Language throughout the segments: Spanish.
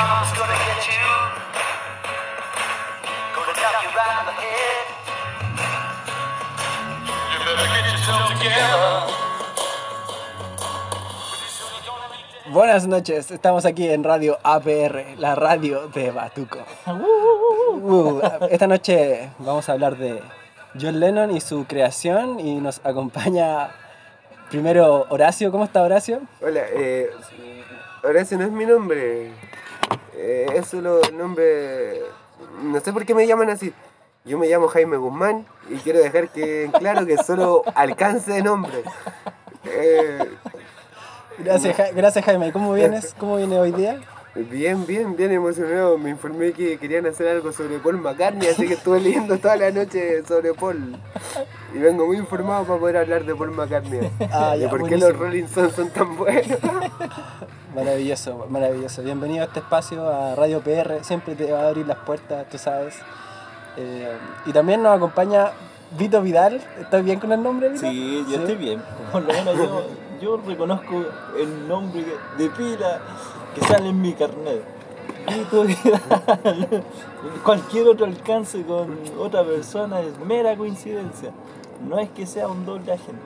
comes gonna get you. Gonna knock you right on the head. You better get yourself together. Buenas noches, estamos aquí en Radio APR, la radio de Batuco. Uh, esta noche vamos a hablar de John Lennon y su creación y nos acompaña primero Horacio. ¿Cómo está Horacio? Hola, eh, Horacio no es mi nombre. Eh, es solo el nombre. No sé por qué me llaman así. Yo me llamo Jaime Guzmán y quiero dejar que claro que solo alcance de nombre. Eh, Gracias, Ja- gracias Jaime. ¿Cómo vienes? ¿Cómo viene hoy día? Bien, bien, bien emocionado. Me informé que querían hacer algo sobre Paul McCartney, así que estuve leyendo toda la noche sobre Paul. Y vengo muy informado para poder hablar de Paul McCartney. Ah, y por qué los Rolling Stones son tan buenos. Maravilloso, maravilloso. Bienvenido a este espacio, a Radio PR. Siempre te va a abrir las puertas, tú sabes. Eh, y también nos acompaña Vito Vidal. ¿Estás bien con el nombre, Vito? Sí, yo estoy bien. Por lo menos yo, yo reconozco el nombre de pila que sale en mi carnet. Cualquier otro alcance con otra persona es mera coincidencia. No es que sea un doble agente.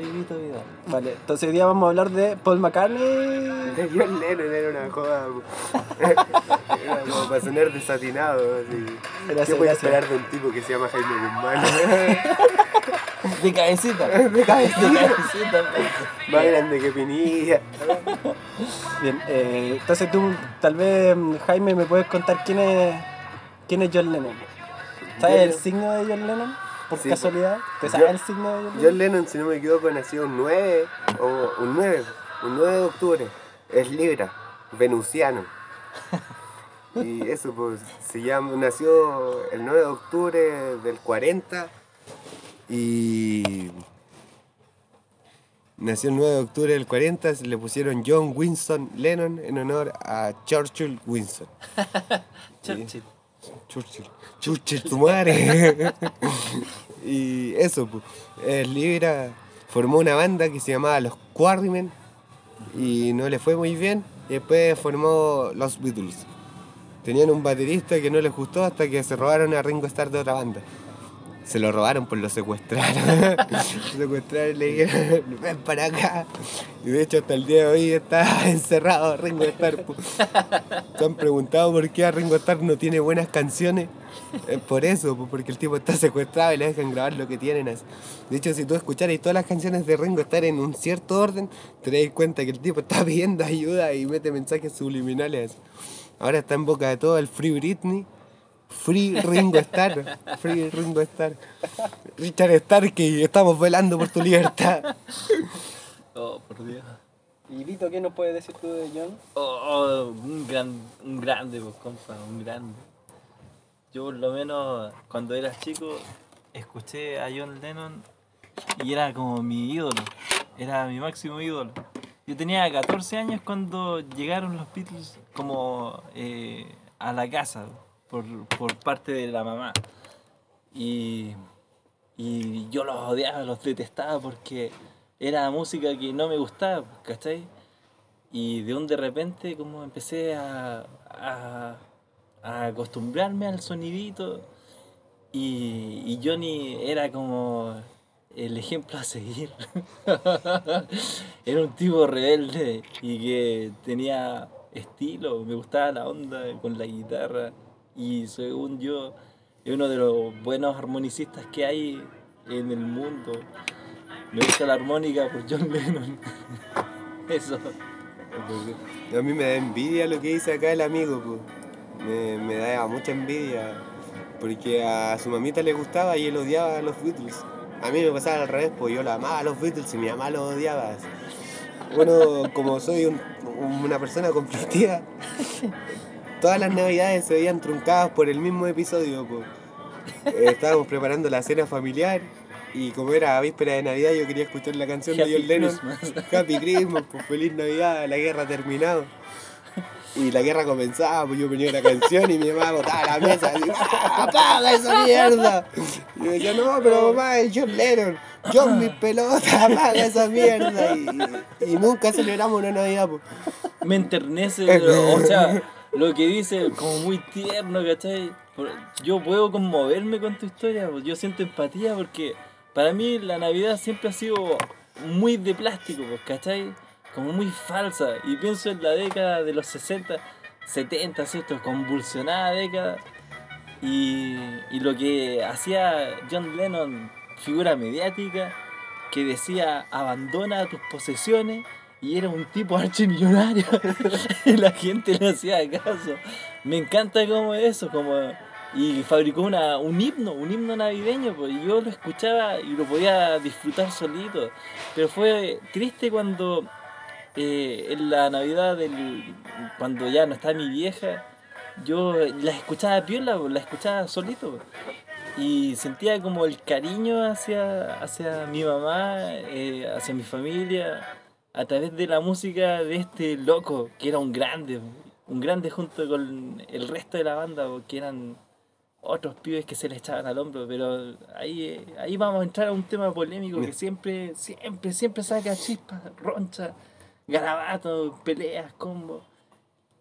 Vidal. Vale, entonces hoy día vamos a hablar de Paul McCartney. De John Lennon era una joda. Era como para sonar desatinado. Así. Gracias, ¿Qué puedes gracias. esperar de un tipo que se llama Jaime Guzmán? De cabecita. De cabecita. De cabecita. Más grande que Pinilla. Bien, eh, entonces tú, tal vez, Jaime, me puedes contar quién es, quién es John Lennon. ¿Sabes el signo de John Lennon? Por Sí, casualidad. ¿Te sabes el signo de John Lennon? John Lennon, si no me equivoco, nació un 9, o un 9, un 9 de octubre. Es Libra, venusiano. Y eso, pues, se llama, nació el 9 de octubre del 40 y nació el 9 de octubre del 40, se le pusieron John Winston Lennon en honor a Churchill Winston. Churchill. Churchill. Churchill, tu madre. y eso, pues. El Libra formó una banda que se llamaba Los Quarrymen y no le fue muy bien. Y después formó Los Beatles. Tenían un baterista que no les gustó hasta que se robaron a Ringo Starr de otra banda. Se lo robaron, pues lo secuestraron. lo secuestraron y le dijeron, ven para acá. Y de hecho hasta el día de hoy está encerrado Ringo Starr. pues. ¿Se han preguntado por qué a Ringo Starr no tiene buenas canciones? Es por eso, pues, porque el tipo está secuestrado y le dejan grabar lo que tienen. así. De hecho, si tú escucharas todas las canciones de Ringo Starr en un cierto orden, te das cuenta que el tipo está pidiendo ayuda y mete mensajes subliminales. Ahora está en boca de todo el Free Britney. Free Ringo Starr. Free Ringo Starr. Richard Starkey, estamos velando por tu libertad. Oh, por Dios. ¿Y Vito, qué nos puedes decir tú de John? Oh, oh, un, gran, un grande, pues, compa, un grande. Yo, por lo menos, cuando era chico, escuché a John Lennon y era como mi ídolo. Era mi máximo ídolo. Yo tenía 14 años cuando llegaron los Beatles como eh, a la casa por, parte de la mamá. Y, y yo los odiaba, los detestaba porque era música que no me gustaba, ¿cachai? Y de un de repente como empecé a, a, a acostumbrarme al sonidito y, y Johnny era como el ejemplo a seguir. era un tipo rebelde y que tenía estilo, me gustaba la onda con la guitarra y según yo es uno de los buenos armonicistas que hay en el mundo. Me gusta la armónica por John Lennon. Eso. A mí me da envidia lo que dice acá el amigo, pues. Me, me da mucha envidia. Porque a su mamita le gustaba y él odiaba a los Beatles. A mí me pasaba al revés, pues yo la amaba a los Beatles y mi mamá los odiaba. Bueno, como soy un- una persona conflictiva, todas las navidades se veían truncadas por el mismo episodio. pues. Eh, estábamos preparando la cena familiar y como era víspera de Navidad yo quería escuchar la canción de Happy John Lennon. Christmas. Happy Christmas, pues feliz Navidad, la guerra ha terminado. Y la guerra comenzaba, pues yo ponía una canción y mi mamá botaba la mesa así, "¡Ah, apaga esa mierda. Y yo decía, no, pero mamá, es John Lennon, John mis pelotas, apaga esa mierda. Y, y nunca celebramos una Navidad, pues. me enternece, o sea, lo que dice como muy tierno, ¿cachai? Yo puedo conmoverme con tu historia, pues, yo siento empatía porque para mí la Navidad siempre ha sido muy de plástico, pues, ¿cachai? Como muy falsa. Y pienso en la década de los 60, 70, ¿cierto? Convulsionada década. Y, y lo que hacía John Lennon, figura mediática, que decía abandona tus posesiones y era un tipo archimillonario y la gente le hacía caso. Me encanta como eso, como y fabricó una, un himno, un himno navideño, pues yo lo escuchaba y lo podía disfrutar solito. Pero fue triste cuando eh, en la Navidad del cuando ya no está mi vieja, yo la escuchaba piola, pues, la escuchaba solito. y sentía como el cariño hacia, hacia mi mamá, eh, hacia mi familia, a través de la música de este loco, que era un grande, un grande junto con el resto de la banda, porque eran otros pibes que se le echaban al hombro, pero ahí, ahí vamos a entrar a un tema polémico que siempre, siempre, siempre saca chispas, roncha, garabatos, peleas, combos.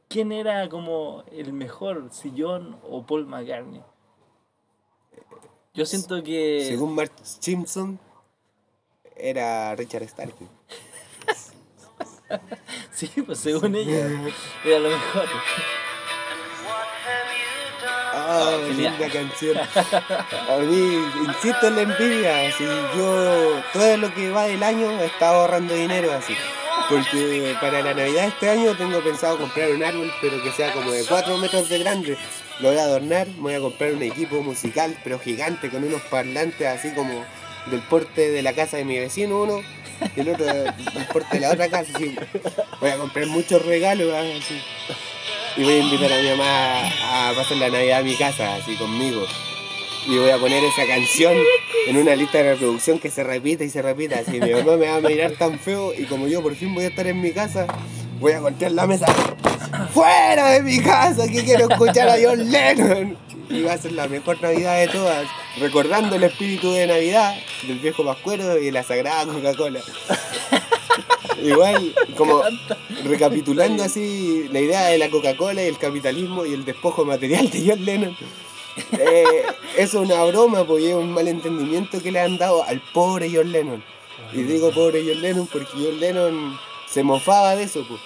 ¿Quién era como el mejor, Sillón o Paul McCartney? Yo siento que... Según Mark Simpson, era Richard Starkey. Sí, pues según ella era lo mejor. Ah, Genial. linda canción. A mí, insisto en la envidia, así, yo todo lo que va del año he estado ahorrando dinero así. Porque para la Navidad este año tengo pensado comprar un árbol, pero que sea como de 4 metros de grande. Lo voy a adornar, me voy a comprar un equipo musical, pero gigante, con unos parlantes así como del porte de la casa de mi vecino uno, y el otro del porte de la otra casa. así. Voy a comprar muchos regalos así. Y voy a invitar a mi mamá a pasar la Navidad a mi casa, así conmigo. Y voy a poner esa canción en una lista de reproducción que se repita y se repita. Así mi mamá me va a mirar tan feo y como yo por fin voy a estar en mi casa, voy a golpear la mesa. ¡Fuera de mi casa! Que quiero escuchar a John Lennon. Y va a ser la mejor Navidad de todas, recordando el espíritu de Navidad del viejo Pascuero y de la sagrada Coca-Cola. Igual, como recapitulando así la idea de la Coca-Cola y el capitalismo y el despojo material de John Lennon. eh, eso es una broma, porque es un malentendimiento que le han dado al pobre John Lennon. Y digo pobre John Lennon porque John Lennon se mofaba de eso, pues.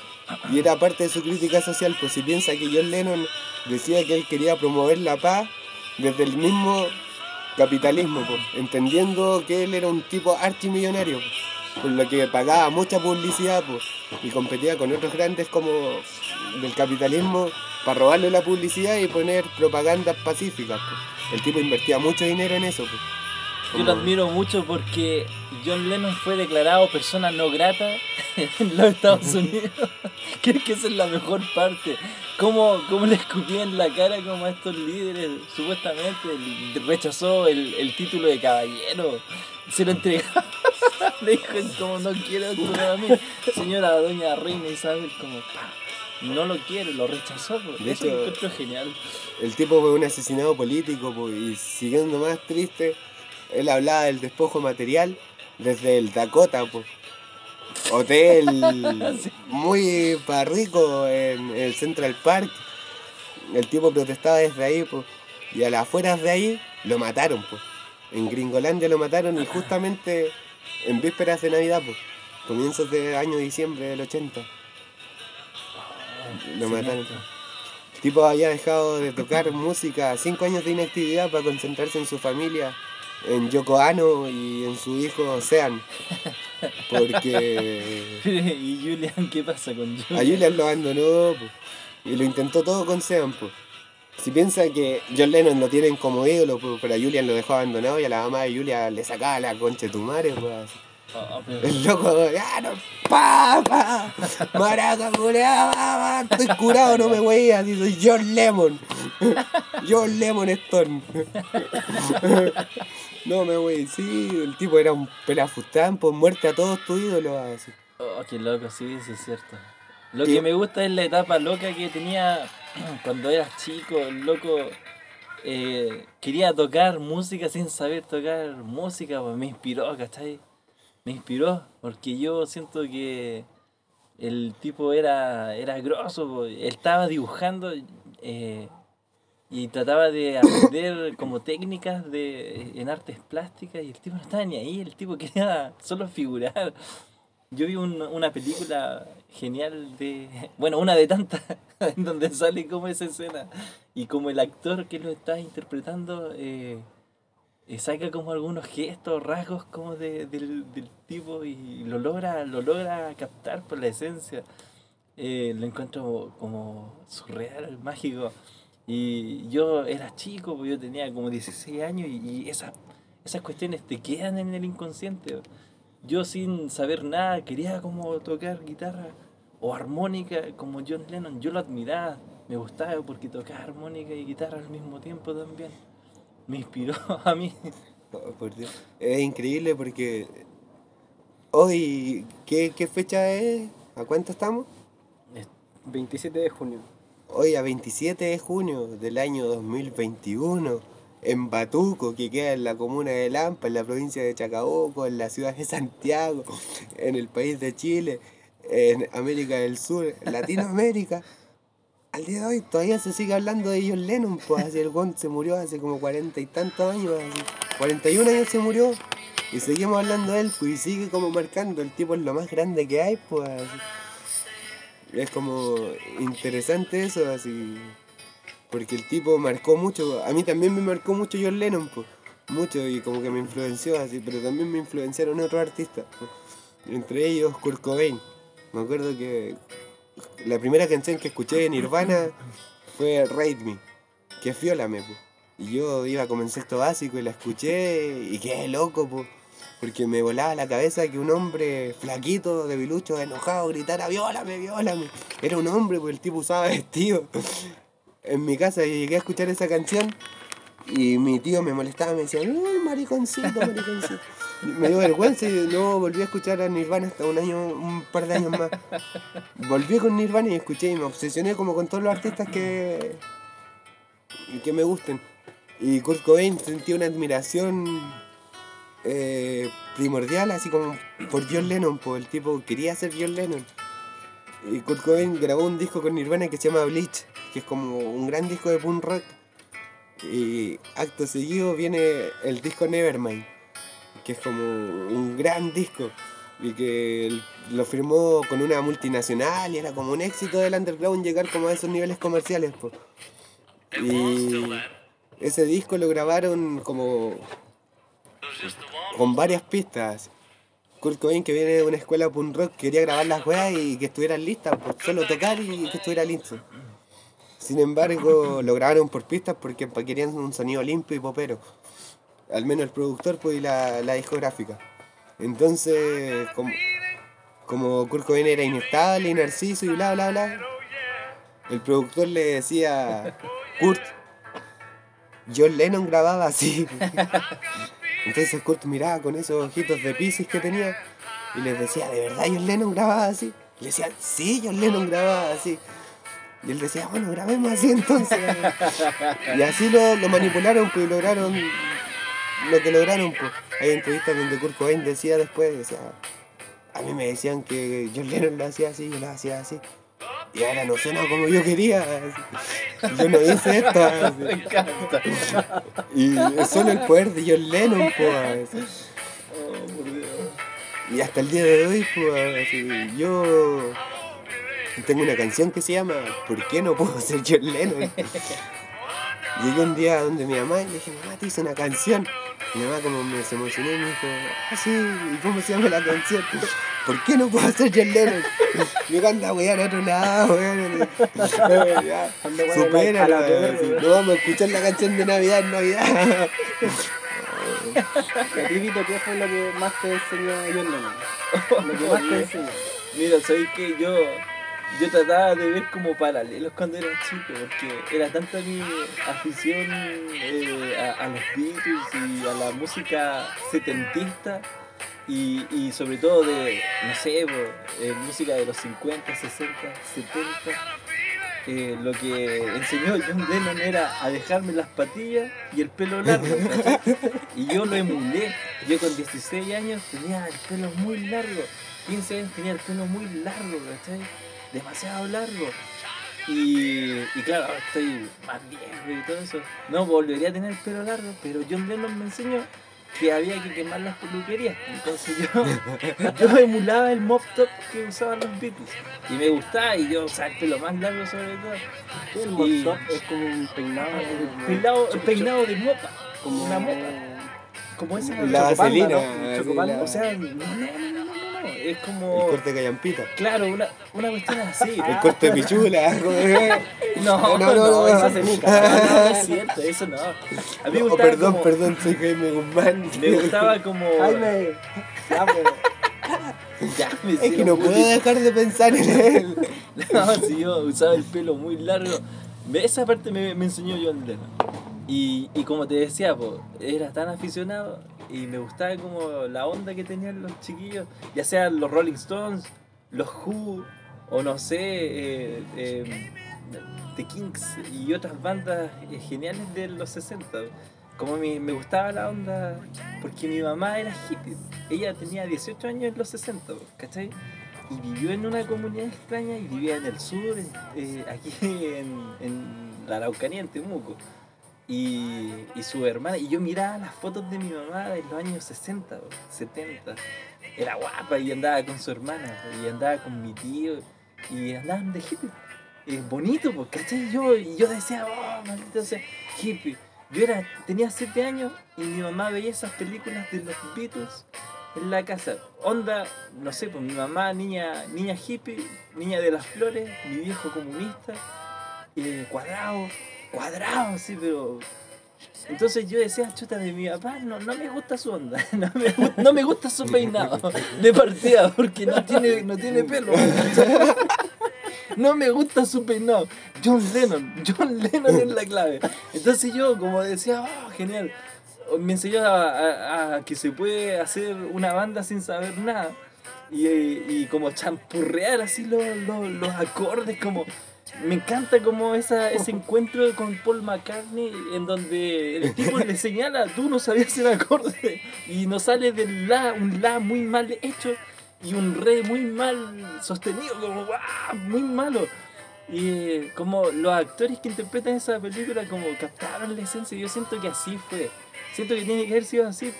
Y era parte de su crítica social, pues si piensa que John Lennon decía que él quería promover la paz desde el mismo capitalismo, pues, entendiendo que él era un tipo archimillonario, por lo que pagaba mucha publicidad pues, y competía con otros grandes como del capitalismo para robarle la publicidad y poner propagandas pacíficas. El tipo invertía mucho dinero en eso. Yo lo admiro mucho porque John Lennon fue declarado persona no grata en los Estados Unidos. Creo que esa es la mejor parte. ¿Cómo, cómo le escupía en la cara como a estos líderes? Supuestamente rechazó el, el título de caballero. Se lo entregó. le dijo como no quiero esto para mí. Señora doña Reina Isabel como pa. No lo quiere, lo rechazó. De Eso hecho- genial. El tipo fue un asesinado político y siguiendo más triste, él hablaba del despojo material desde el Dakota, pues. Hotel muy para rico en el Central Park. El tipo protestaba desde ahí, pues. Y a las afueras de ahí lo mataron, pues. En Gringolandia lo mataron y justamente en vísperas de Navidad, pues. Comienzos de año diciembre del 80. Lo mataron. El tipo había dejado de tocar música, cinco años de inactividad para concentrarse en su familia, en Yoko Ono y en su hijo Sean. Porque ¿Y Julian qué pasa con a Julian? Julian lo abandonó po, y lo intentó todo con Sean. po. Si piensa que John Lennon lo tienen como ídolo, po, pero a Julian lo dejó abandonado y a la mamá de Julian le sacaba la concha de tu madre. así. Ah, pero- El loco, ya no, papá, maraca, culeada, papá, estoy curado, no me voy así soy John Lemon. John Lemon Stone. No me voy, sí, el tipo era un pelafustán, por muerte a todos tus ídolos, así. Oh, qué loco, sí, sí es cierto. Lo que me gusta es la etapa loca que tenía cuando eras chico, el loco eh, quería tocar música sin saber tocar música, pues me inspiró, ¿cachai? Me inspiró, porque yo siento que el tipo era, era grosso, él estaba dibujando eh, y trataba de aprender como técnicas de, en artes plásticas y el tipo no estaba ni ahí, el tipo quería solo figurar. Yo vi un- una película genial de. Bueno, una de tantas, en donde sale como esa escena. Y como el actor que lo está interpretando eh, eh, saca como algunos gestos, rasgos como de- del, del tipo y lo logra, lo logra captar por la esencia. Eh, lo encuentro como surreal, mágico. Y yo era chico, pues yo tenía como 16 años y, y esas, esas cuestiones te quedan en el inconsciente. Yo sin saber nada quería como tocar guitarra o armónica como John Lennon. Yo lo admiraba, me gustaba porque tocaba armónica y guitarra al mismo tiempo también. Me inspiró a mí. Oh, por Dios. Es increíble porque hoy, ¿qué, qué fecha es? ¿A cuánto estamos? 27 de junio. Hoy a 27 de junio del año 2021, en Batuco, que queda en la comuna de Lampa, en la provincia de Chacabuco, en la ciudad de Santiago, en el país de Chile, en América del Sur, Latinoamérica. Al día de hoy todavía se sigue hablando de John Lennon, pues así el weón se murió hace como cuarenta y tantos años, así. 41 años se murió y seguimos hablando de él, pues y sigue como marcando, el tipo es lo más grande que hay, pues así. Es como interesante eso, así. Porque el tipo marcó mucho. A mí también me marcó mucho John Lennon, pues. Mucho, y como que me influenció así. Pero también me influenciaron otros artistas. po. Entre ellos Kurt Cobain. Me acuerdo que la primera canción que escuché de Nirvana fue Rate Me. Que es Fiólame, pues. Y yo iba como en sexto básico y la escuché y quedé loco, pues. Porque me volaba la cabeza que un hombre flaquito, debilucho, enojado, gritara, viólame, viólame. Era un hombre, pues el tipo usaba vestido. En mi casa llegué a escuchar esa canción y mi tío me molestaba, me decía, uy, mariconcito, mariconcito. Me dio vergüenza y no volví a escuchar a Nirvana hasta un año, un par de años más. Volví con Nirvana y escuché y me obsesioné como con todos los artistas que, que me gusten. Y Kurt Cobain sentí una admiración eh, primordial, así como por John Lennon, pues el tipo quería ser John Lennon. Y Kurt Cobain grabó un disco con Nirvana que se llama Bleach, que es como un gran disco de punk rock. Y acto seguido viene el disco Nevermind, que es como un gran disco. Y que lo firmó con una multinacional y era como un éxito del underground llegar como a esos niveles comerciales. pues. Y ese disco lo grabaron como con varias pistas. Kurt Cobain que viene de una escuela punk rock quería grabar las weas y que estuvieran listas, pues solo tocar y que estuviera listo. Sin embargo, lo grabaron por pistas porque querían un sonido limpio y popero. Al menos el productor pues, y la, la discográfica. Entonces, como, como Kurt Cobain era inestable y narciso y bla bla bla, el productor le decía, Kurt, John Lennon grababa así. Entonces Kurt miraba con esos ojitos de piscis que tenía y les decía, ¿de verdad John Lennon grababa así? Y le decían, sí, John Lennon grababa así. Y él decía, bueno, grabemos así entonces. y así lo, lo manipularon, pues y lograron lo que lograron. Pues. Hay entrevistas donde Kurt Cobain decía después, decía, a mí me decían que John Lennon lo hacía así, yo lo hacía así. Y ahora no suena como yo quería. Yo no hice esto. así. Me encanta. Y es solo el poder de John Lennon, pues. Oh, por Dios. Y hasta el día de hoy, pues, así, yo tengo una canción que se llama ¿Por qué no puedo ser John Lennon? Llegué un día donde mi mamá y le dije, mamá, te hice una canción. Mi mamá como me se emocionó y me dijo, ah, sí, ¿y cómo se llama la canción? ¿Por qué no puedo ser John Lennon? Yo anda, weón, a otro lado, weón. Ya, Anda, weón, Supéralo, a la verga. así, no vamos a escuchar la canción de Navidad en Navidad. ¿Y a ti, Vito, qué fue lo que más te enseñó John Lennon? Lo que más te enseñó. Mira, sabéis que yo, yo trataba de ver como paralelos cuando era chico, porque era tanta mi afición eh, a, a los Beatles y a la música setentista Y, y sobre todo de, no sé, po, eh, música de los 50, 60, 70. eh, lo que enseñó John Lennon era a dejarme las patillas y el pelo largo. ¿cachai? Y yo lo emulé. Yo con 16 años tenía el pelo muy largo. 15 años tenía el pelo muy largo, ¿cachai? Demasiado largo. Y, y claro, ahora estoy más viejo y todo eso. No volvería a tener el pelo largo, pero John Lennon me enseñó que había que quemar las peluquerías. Entonces yo, yo emulaba el mop top que usaban los Beatles. Y me gustaba y yo usaba el pelo más largo sobre todo. El Y- mop top es como un peinado. Peinado, peinado de mopa, como una mopa. Como esa La vaselina. O sea, no, no, Es el como. corte de callampita. Claro, una, una cuestión así. El corte de pichula. No, no, No, no, no, eso no. se nica. No, no es cierto, eso no. A mí me Oh, gustaba perdón, como, perdón, soy Jaime Guzmán. Me gustaba como. Jaime. Ya. Ya me Es que no puedo dejar de pensar en él. No, si yo usaba el pelo muy largo. Esa parte me, me enseñó John Lennon. Y, y como te decía, po, era tan aficionado y me gustaba como la onda que tenían los chiquillos, ya sean los Rolling Stones, los Who, o no sé, eh, eh, The Kinks y otras bandas eh, geniales de los 60. Como mi- me gustaba la onda, porque mi mamá era hippie. Ella tenía 18 años en los 60, ¿cachai? y vivió en una comunidad extraña y vivía en el sur, aquí en, en la Araucanía, en Temuco. Y, y su hermana, y yo miraba las fotos de mi mamá de los años 60, o 70. Era guapa y andaba con su hermana, y andaba con mi tío, y andaban de hippie. Es bonito, pues, ¿cachai? Yo, y yo decía, oh, maldito sea, hippie. Yo era, tenía 7 años y mi mamá veía esas películas de los Beatles en la casa. Onda, no sé, pues mi mamá, niña, niña hippie, niña de las flores, mi viejo comunista, eh, cuadrado, cuadrado, sí, pero. Entonces yo decía, chuta, de mi papá no, no me gusta su onda, no me, gusta su peinado de partida, porque no tiene, no tiene pelo. No me gusta su peinado. John Lennon, John Lennon es la clave. Entonces yo, como decía, oh, genial, me enseñó a, a- a que se puede hacer una banda sin saber nada. Y, y como champurrear así los, los, los acordes, como... Me encanta como esa, ese encuentro con Paul McCartney en donde el tipo le señala, tú no sabías el acorde y nos sale del la, un la muy mal hecho y un re muy mal sostenido, como ¡guau! muy malo. Y como los actores que interpretan esa película como captaron la esencia, yo siento que así fue. Siento que tiene que haber sido así.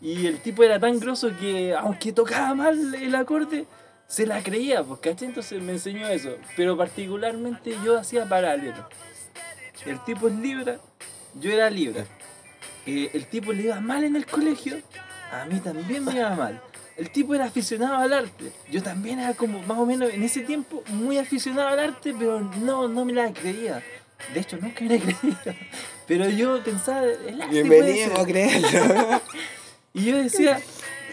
Y el tipo era tan grosso que aunque tocaba mal el acorde, se la creía, pues, ¿cachai? Entonces me enseñó eso. Pero particularmente yo hacía paralelo. El tipo es Libra, yo era Libra. Eh, el tipo le iba mal en el colegio, a mí también me iba mal. El tipo era aficionado al arte. Yo también era como, más o menos en ese tiempo, muy aficionado al arte, pero no, no me la creía. De hecho, nunca me la creía. Pero yo pensaba, el arte puede Bienvenido a creerlo. Y yo decía,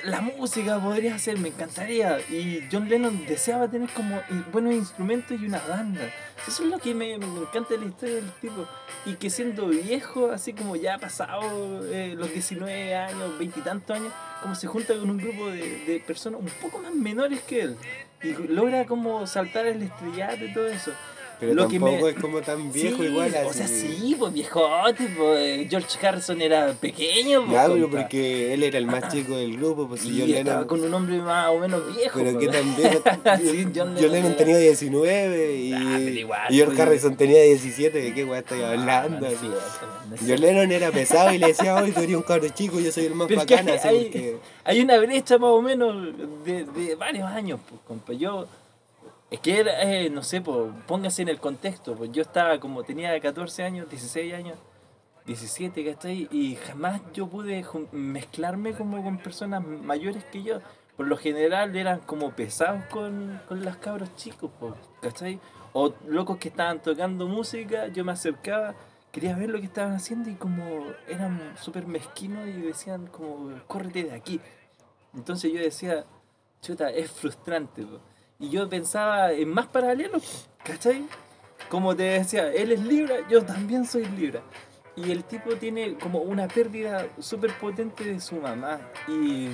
la música podría ser, me encantaría. Y John Lennon deseaba tener como eh, buenos instrumentos y una banda. Eso es lo que me, me encanta de la historia del tipo. Y que siendo viejo, así como ya pasado eh, los 19 años, 20 y tantos años, como se junta con un grupo de, de personas un poco más menores que él. Y logra como saltar el estrellato y todo eso. Pero Lo que tampoco me- es como tan viejo Sí, igual. O sea, así. sí, pues viejote, pues George Harrison era pequeño, pues, compa. porque él era el más chico del grupo, pues si Y John estaba Lennon. con un hombre más o menos viejo. Pero pues. que también. Sí, John John Lennon Lennon era- tenía 19 y, Ah, pero igual, y George pues. Harrison tenía 17. ¿De qué weá estoy Ah, hablando? no así? John. Lennon era pesado y le decía, hoy tú eres un cabro chico, yo soy el más que así hay, porque. hay una brecha más o menos de, de varios años, pues, compa. Yo, es que era, eh, no sé, pues, póngase en el contexto, pues yo estaba como, tenía 14 años, 16 años, 17, ¿cachai? Y jamás yo pude mezclarme como con personas mayores que yo. Por lo general eran como pesados con, con los cabros chicos, pues, ¿cachai? O locos que estaban tocando música, yo me acercaba, quería ver lo que estaban haciendo y como eran súper mezquinos y decían como, córrete de aquí. Entonces yo decía, chuta, es frustrante. po. Y yo pensaba en más paralelos, ¿cachai? Como te decía, él es Libra, yo también soy Libra. Y el tipo tiene como una pérdida súper potente de su mamá. Y,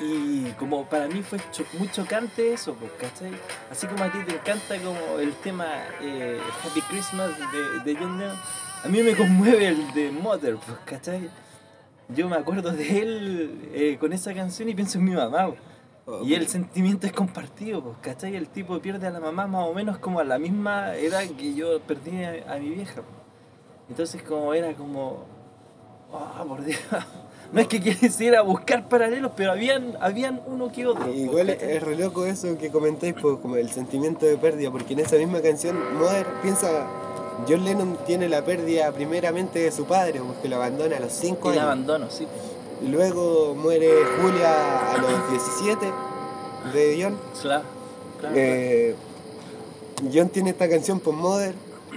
Y como para mí fue cho- muy chocante eso, pues, ¿cachai? Así como a ti te encanta como el tema eh, Happy Christmas de, de John Lennon, a mí me conmueve el de Mother, pues, ¿cachai? Yo me acuerdo de él eh, con esa canción y pienso en mi mamá, pues. Y el sentimiento es compartido, pues, ¿cachai? El tipo pierde a la mamá más o menos como a la misma edad que yo perdí a, a mi vieja. pues. Entonces como era como... Oh, por Dios. No es que quisiera buscar paralelos, pero habían, habían uno que otro. pues, Igual ¿cachai? es re loco eso que comentáis, pues, como el sentimiento de pérdida, porque en esa misma canción, Mother piensa, John Lennon tiene la pérdida primeramente de su padre, porque lo abandona a los 5 El años. abandono, sí. Luego muere Julia a los 17 de John. Claro, claro. Eh, John tiene esta canción por Mother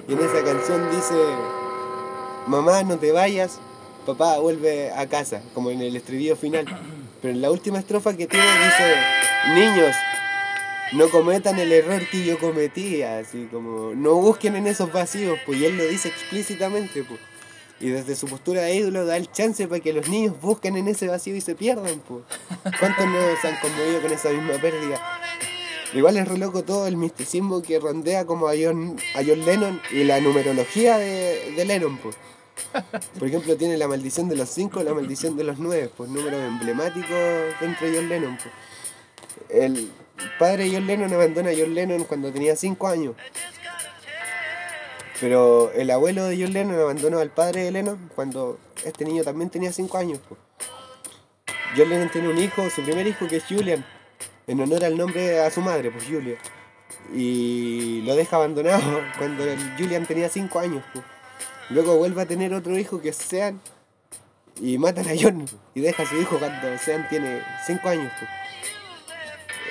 y en esa canción dice mamá no te vayas, papá vuelve a casa, como en el estribillo final. Pero en la última estrofa que tiene dice niños no cometan el error que yo cometí, así como no busquen en esos vacíos, pues y él lo dice explícitamente, pues. Y desde su postura de ídolo da el chance para que los niños busquen en ese vacío y se pierdan, pues. ¿Cuántos no se han conmovido con esa misma pérdida? Igual es re loco todo el misticismo que rondea como a John, a John Lennon y la numerología de, de Lennon, pues. Por ejemplo, tiene la maldición de los cinco, la maldición de los nueve, pues números emblemáticos dentro de John Lennon, pues. El padre de John Lennon abandona a John Lennon cuando tenía cinco años. Pero el abuelo de John Lennon abandonó al padre de Lennon cuando este niño también tenía cinco años. pues. John Lennon tiene un hijo, su primer hijo que es Julian, en honor al nombre a su madre, pues Julia. Y lo deja abandonado cuando Julian tenía 5 años. pues. Luego vuelve a tener otro hijo que es Sean y matan a John y deja a su hijo cuando Sean tiene 5 años. pues.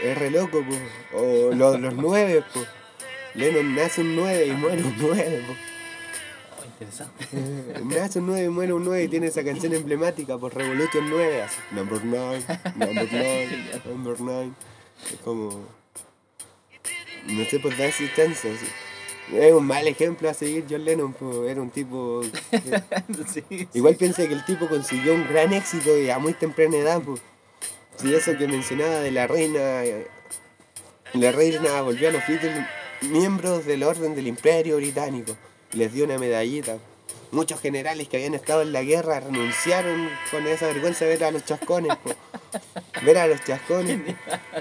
Es re loco, pues. O lo- los 9, pues. Lennon nace un 9 y muere un 9, pues. Oh, interesante. Nace un 9 y muere un 9 y tiene esa canción emblemática por Revolution 9, así. Number 9, number 9, number 9. Es como. No sé por darse chance. así. Es un mal ejemplo a seguir John Lennon, pues, era un tipo. que- sí, sí. Igual piensa que el tipo consiguió un gran éxito y a muy temprana edad, pues. Sí, eso que mencionaba de la reina. eh, La reina volvió a los Beatles miembros del orden del Imperio Británico. Les dio una medallita. Muchos generales que habían estado en la guerra renunciaron con esa vergüenza de ver a los chascones, po. Ver a los chascones.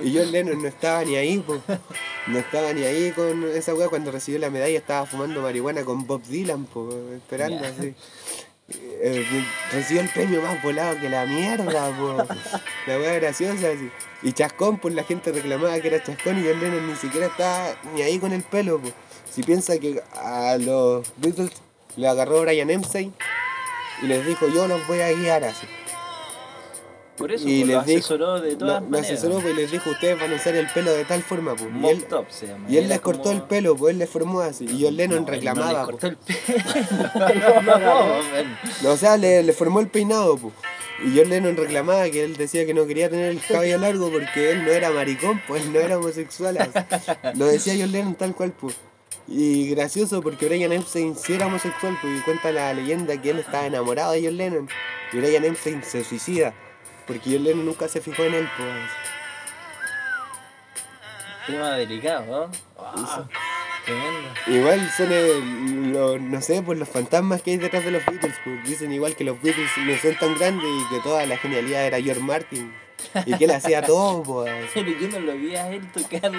Y John Lennon no estaba ni ahí, po. No estaba ni ahí con esa weá. Cuando recibió la medalla estaba fumando marihuana con Bob Dylan, po, esperando así. Eh, recibió el premio más volado que la mierda, po. La weá graciosa, así. Y Chascón, pues la gente reclamaba que era Chascón y John Lennon ni siquiera estaba ni ahí con el pelo, po. Si piensa que a los Beatles le agarró Brian Epstein y les dijo, yo los voy a guiar así. Por eso y pues, lo les dijo- asesoró de todas lo maneras. asesoró pues, y les dijo, ustedes van a usar el pelo de tal forma, pues. Y él, top se llama. y él les cortó el pelo, pues él les formó así. Y John Lennon No, reclamaba, No, le pues. cortó el pelo. no, no, ven. No, o sea, le, le formó el peinado, pues. Y John Lennon reclamaba que él decía que no quería tener el cabello largo porque él no era maricón, pues él no era homosexual. así. Lo decía John Lennon tal cual, pues. Y gracioso porque Brian Epstein sí era homosexual, pues y cuenta la leyenda que él estaba enamorado de John Lennon. Y Brian Epstein se suicida. Porque Lennon nunca se fijó en él, pues. Tema delicado, ¿no? Tremendo. Igual son el- los, no sé, pues los fantasmas que hay detrás de los Beatles, pues dicen igual que los Beatles no son tan grandes y que toda la genialidad era George Martin. Y que él hacía todo, pues. Pero yo no lo vi a él tocar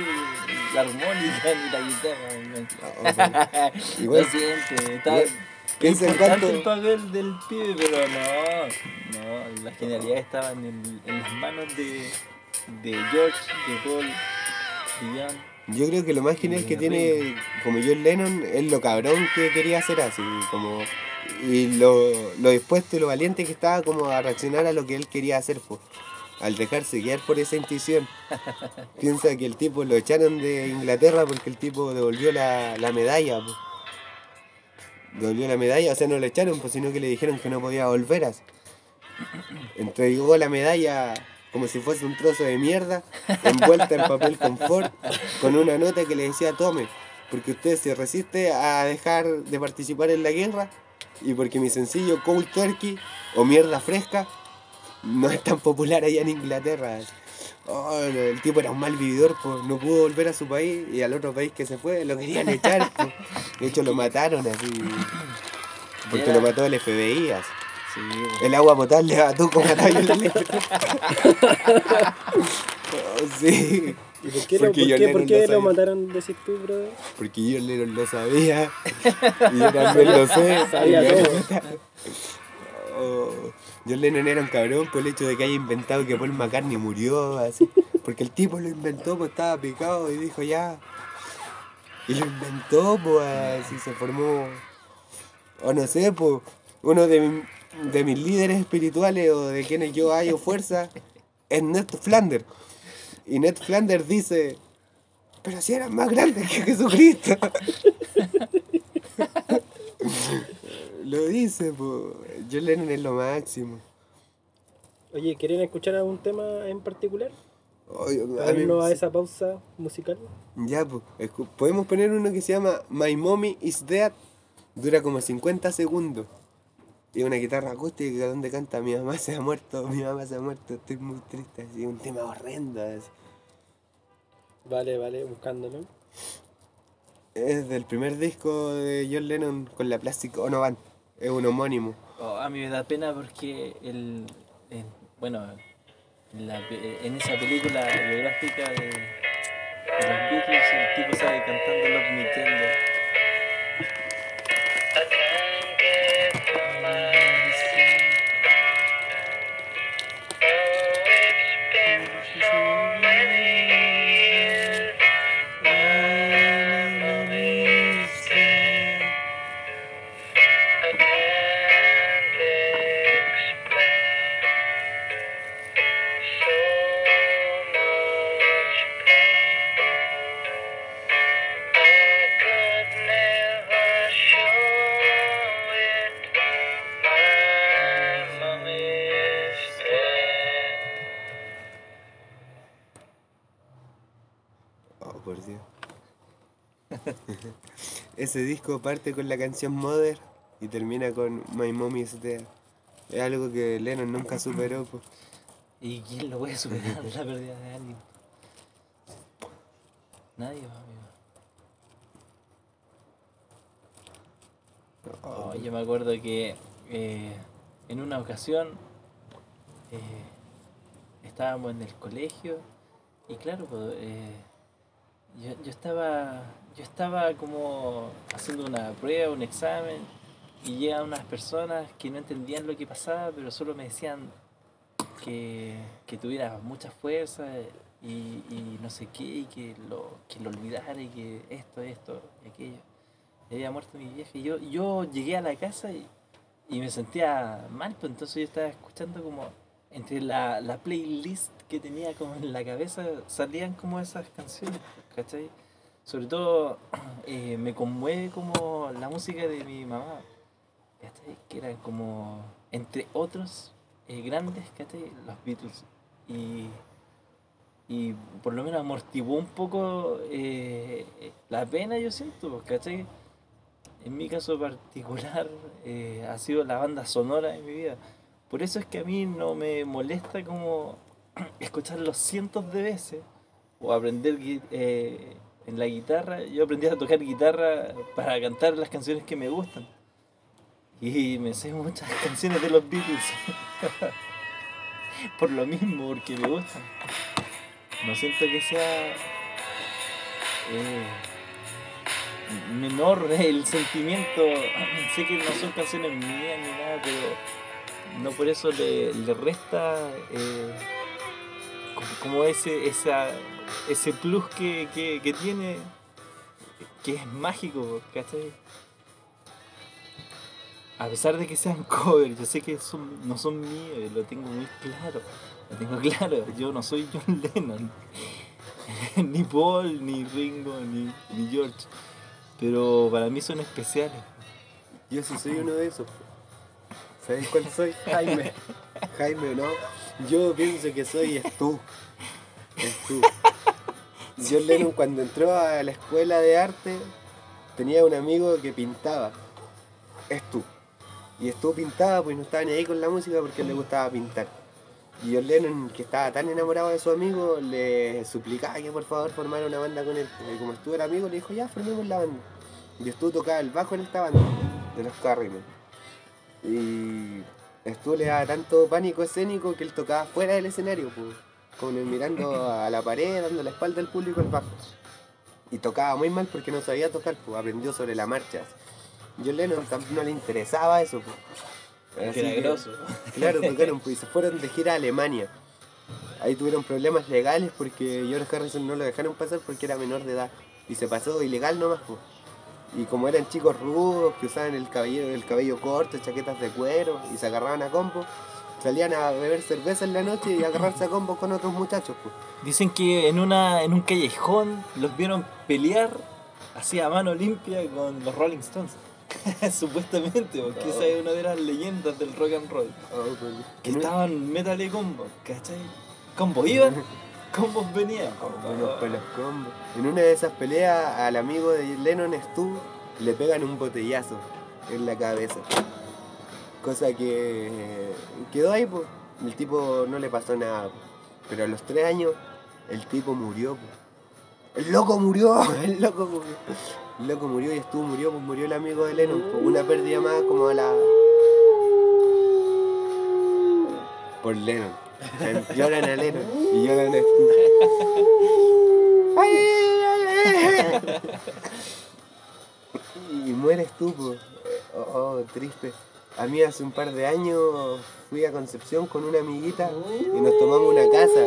la armónica ni la guitarra. Igual- Lo siento, está igual- en importante el papel del pibe, pero no, no, la genialidad estaba en, en las manos de, de George, de Paul, de John. Yo creo que lo más genial que tiene como John Lennon es lo cabrón que quería hacer así, como y lo, lo dispuesto y lo valiente que estaba como a reaccionar a lo que él quería hacer, pues, al dejarse guiar por esa intuición. Piensa que el tipo lo echaron de Inglaterra porque el tipo devolvió la, la medalla, pues. Devolvió la medalla, o sea, no lo echaron, pues, sino que le dijeron que no podía volver así. Entregó la medalla como si fuese un trozo de mierda, envuelta en papel confort, con una nota que le decía tome, porque usted se resiste a dejar de participar en la guerra y porque mi sencillo cold turkey o mierda fresca no es tan popular allá en Inglaterra. Oh, el tipo era un mal vividor, pues no pudo volver a su país y al otro país que se fue lo querían echar. pues. De hecho lo mataron así. Porque lo mató el FBI. así. Sí, po. El agua potable a tú como a Lennon. Oh, sí. ¿Y por qué, lo, por qué, por mataron, decís tú, brother? Porque Lennon lo sabía. Y yo también lo sé. Sabía todo. Oh, John Lennon era un cabrón por el hecho de que haya inventado que Paul McCartney murió, así. Porque el tipo lo inventó, pues estaba picado y dijo ya. Y lo inventó, pues así se formó. O no sé, pues uno de, de mis líderes espirituales o de quienes yo hallo fuerza es Ned Flanders. Y Ned Flanders dice, pero si eran más grandes que Jesucristo. lo dice, pues. John Lennon es lo máximo. Oye, ¿quieren escuchar algún tema en particular? Para a mí- a esa pausa musical. Ya, pues, podemos poner uno que se llama My Mommy is Dead. Dura como 50 segundos. Y una guitarra acústica donde canta Mi mamá se ha muerto, mi mamá se ha muerto, estoy muy triste. Así, un tema horrendo. así. Vale, vale, buscándolo. Es del primer disco de John Lennon con la Plastic Ono Band. Es un homónimo. Oh, a mí me da pena porque el, en- bueno, en, esa película biográfica de, de los Beatles el tipo sale cantando Love Me Ese disco parte con la canción Mother y termina con My Mommy is Dead. Es algo que Lennon nunca superó. pues. ¿Y quién lo puede superar la pérdida de alguien? Nadie, amigo. Oh, yo me acuerdo que eh, en una ocasión eh, estábamos en el colegio y claro, eh, yo, yo estaba yo estaba como haciendo una prueba, un examen y llegan unas personas que no entendían lo que pasaba, pero solo me decían que, que tuviera mucha fuerza y, y no sé qué, y que lo, que lo olvidara y que esto, esto y aquello. Y había muerto mi vieja y yo, yo llegué a la casa y, y me sentía mal, pues entonces yo estaba escuchando como entre la, la playlist que tenía como en la cabeza salían como esas canciones, ¿cachai? Sobre todo eh, me conmueve como la música de mi mamá, ¿cachai? Que eran como, entre otros eh, grandes, ¿cachai? Los Beatles. Y, y por lo menos amortiguó un poco eh, la pena, yo siento, ¿cachai? En mi caso particular eh, ha sido la banda sonora de mi vida. Por eso es que a mí no me molesta como escucharlo cientos de veces o aprender eh, en la guitarra. Yo aprendí a tocar guitarra para cantar las canciones que me gustan. Y me sé muchas canciones de los Beatles. Por lo mismo, porque me gustan. No siento que sea eh, menor el sentimiento. Sé que no son canciones mías ni nada, pero no por eso le, le resta eh, como, ese, esa, ese plus que, que, que tiene, que es mágico, ¿cachai? A pesar de que sean covers, yo sé que son, no son míos, lo tengo muy claro. Lo tengo claro, yo no soy John Lennon, ni Paul, ni Ringo, ni, ni George. Pero para mí son especiales. Yo sí soy uno de esos. ¿Sabes cuál soy? Jaime. Jaime, ¿no? Yo pienso que soy es tú. Es tú. John Lennon cuando entró a la escuela de arte tenía un amigo que pintaba. Es tú. Y estuvo pintaba pues no estaba ni ahí con la música porque le gustaba pintar. Y John Lennon, que estaba tan enamorado de su amigo, le suplicaba que por favor formara una banda con él. Y como Stu era amigo, le dijo, ya, formemos la banda. Y Stu tocaba el bajo en esta banda, de los Carriman. Y Stu le daba tanto pánico escénico que él tocaba fuera del escenario, pues, como mirando a la pared, dando la espalda al público el bajo. Y tocaba muy mal porque no sabía tocar, pues, aprendió sobre la marcha. John Lennon no le interesaba eso, pues. Así era que- grosso. Claro, tocaron, pues y se fueron de gira a Alemania. Ahí tuvieron problemas legales porque George Harrison no lo dejaron pasar porque era menor de edad. Y se pasó ilegal nomás, pues. Y como eran chicos rudos que usaban el cabello, el cabello corto, chaquetas de cuero y se agarraban a combo, salían a beber cerveza en la noche y a agarrarse a combo con otros muchachos, pues. Dicen que en una en un callejón los vieron pelear así a mano limpia con los Rolling Stones. Supuestamente, porque esa es una de las leyendas del rock and roll. Que En un- estaban metal y combo, ¿cachai? Combos iban, combos venían. Buenos pelos combos. En una de esas peleas al amigo de Lennon Stu le pegan un botellazo en la cabeza. Cosa que quedó ahí, pues. El tipo no le pasó nada, po. Pero a los tres años el tipo murió, po. El loco murió, el loco murió. El loco murió y Stu murió, pues murió el amigo de Lennon. po. Una pérdida más como a la... Por Lennon. Lloran a Lennon y lloran a Stu. ¡Ay, ay, ay! Y mueres tú, po. Oh, oh, triste. A mí hace un par de años fui a Concepción con una amiguita y nos tomamos una casa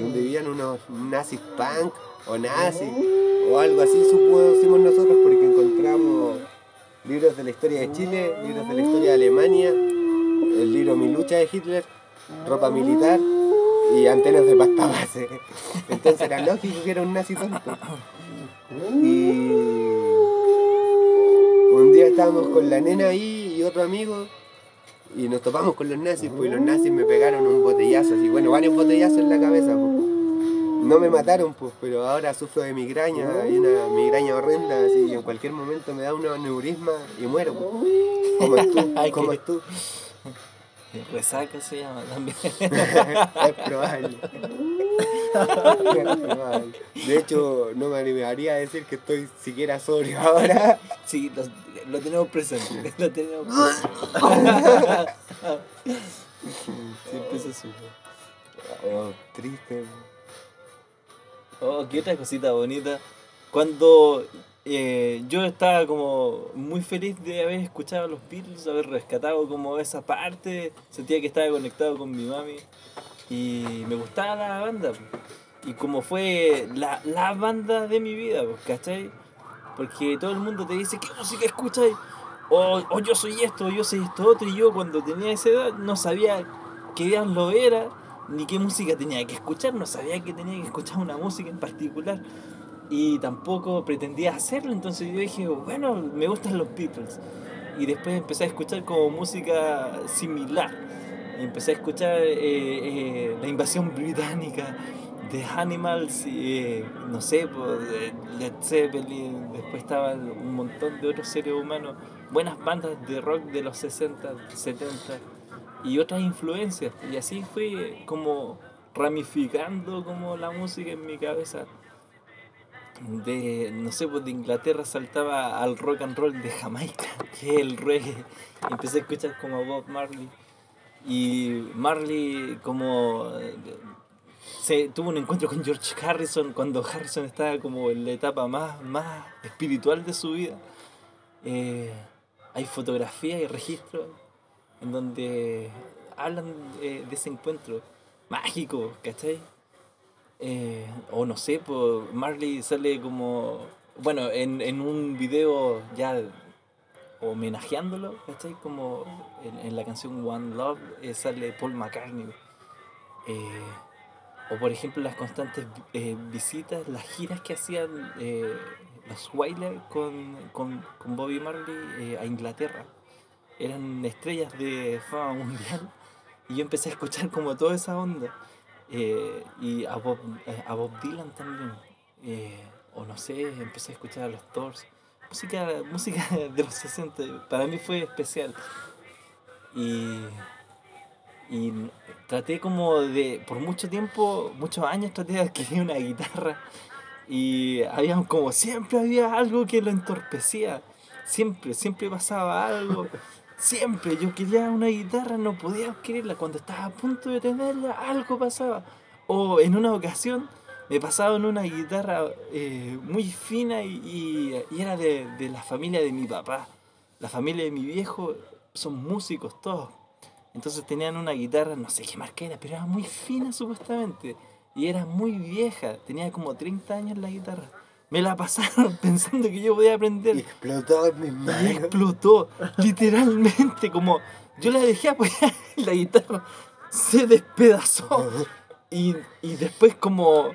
donde vivían unos nazis punk o nazis o algo así supusimos nosotros porque encontramos libros de la historia de Chile, libros de la historia de Alemania, el libro Mi lucha de Hitler, ropa militar y antenas de pasta base. Entonces era lógico que era un nazi tonto. Y un día estábamos con la nena ahí otro amigo y nos topamos con los nazis, pues y los nazis me pegaron un botellazo, así, bueno, varios botellazos en la cabeza, pues. No me mataron, pues, pero ahora sufro de migraña, y una migraña horrenda, así, en cualquier momento me da un aneurisma y muero, pues. Como tú, como tú. Resaca se llama también. es probable. Es probable. De hecho, no me animaría a decir que estoy siquiera sobrio ahora. Sí, lo, lo tenemos presente. Lo tenemos presente. Siempre se supo. Oh, triste. Oh, qué otra cosita bonita. Cuando eh, yo estaba como muy feliz de haber escuchado a los Beatles, haber rescatado como esa parte, sentía que estaba conectado con mi mami y me gustaba la banda. Y como fue la, la banda de mi vida, ¿cachai? Porque todo el mundo te dice, ¿qué música escuchas? O, o yo soy esto, o yo soy esto otro, y yo cuando tenía esa edad no sabía qué diablo era, ni qué música tenía que escuchar, no sabía que tenía que escuchar una música en particular, y tampoco pretendía hacerlo, entonces yo dije, bueno, me gustan los Beatles. Y después empecé a escuchar como música similar, y empecé a escuchar eh, eh, la invasión británica, The Animals, eh, no sé, Led Zeppelin, después estaban un montón de otros seres humanos, buenas bandas de rock de los 60, 70 y otras influencias. Y así fue como ramificando como la música en mi cabeza. De, no sé, pues de Inglaterra saltaba al rock and roll de Jamaica, que es el reggae. Y empecé a escuchar como Bob Marley. Y Marley como eh, se tuvo un encuentro con George Harrison cuando Harrison estaba como en la etapa más, más espiritual de su vida. Eh, hay fotografías y registros en donde hablan eh, de ese encuentro mágico, ¿cachai? Eh, o no sé, pues Marley sale como, bueno, en, en un video ya homenajeándolo, ¿cachai? Como en, en la canción One Love eh, sale Paul McCartney. Eh, o por ejemplo las constantes eh, visitas, las giras que hacían los Wailers con, con, con Bobby Marley a Inglaterra. Eran estrellas de fama mundial y yo empecé a escuchar como toda esa onda. Eh, y a Bob, eh, a Bob Dylan también. Eh, o no sé, empecé a escuchar a los Doors. Música, música de los 60, para mí fue especial. Y, Y traté como de, por mucho tiempo, muchos años traté de adquirir una guitarra y había como siempre había algo que lo entorpecía. Siempre, siempre pasaba algo. Siempre yo quería una guitarra, no podía adquirirla. Cuando estaba a punto de tenerla, algo pasaba. O en una ocasión me pasaba en una guitarra eh, muy fina y, y- y era de, de la familia de mi papá. La familia de mi viejo son músicos todos. Entonces tenían una guitarra, no sé qué marca era, pero era muy fina supuestamente. Y era muy vieja, tenía como 30 años la guitarra. Me la pasaron pensando que yo podía Y aprender. explotó en mis Y manos. explotó, literalmente, como yo la dejé apoyar y la guitarra se despedazó. Y, y después como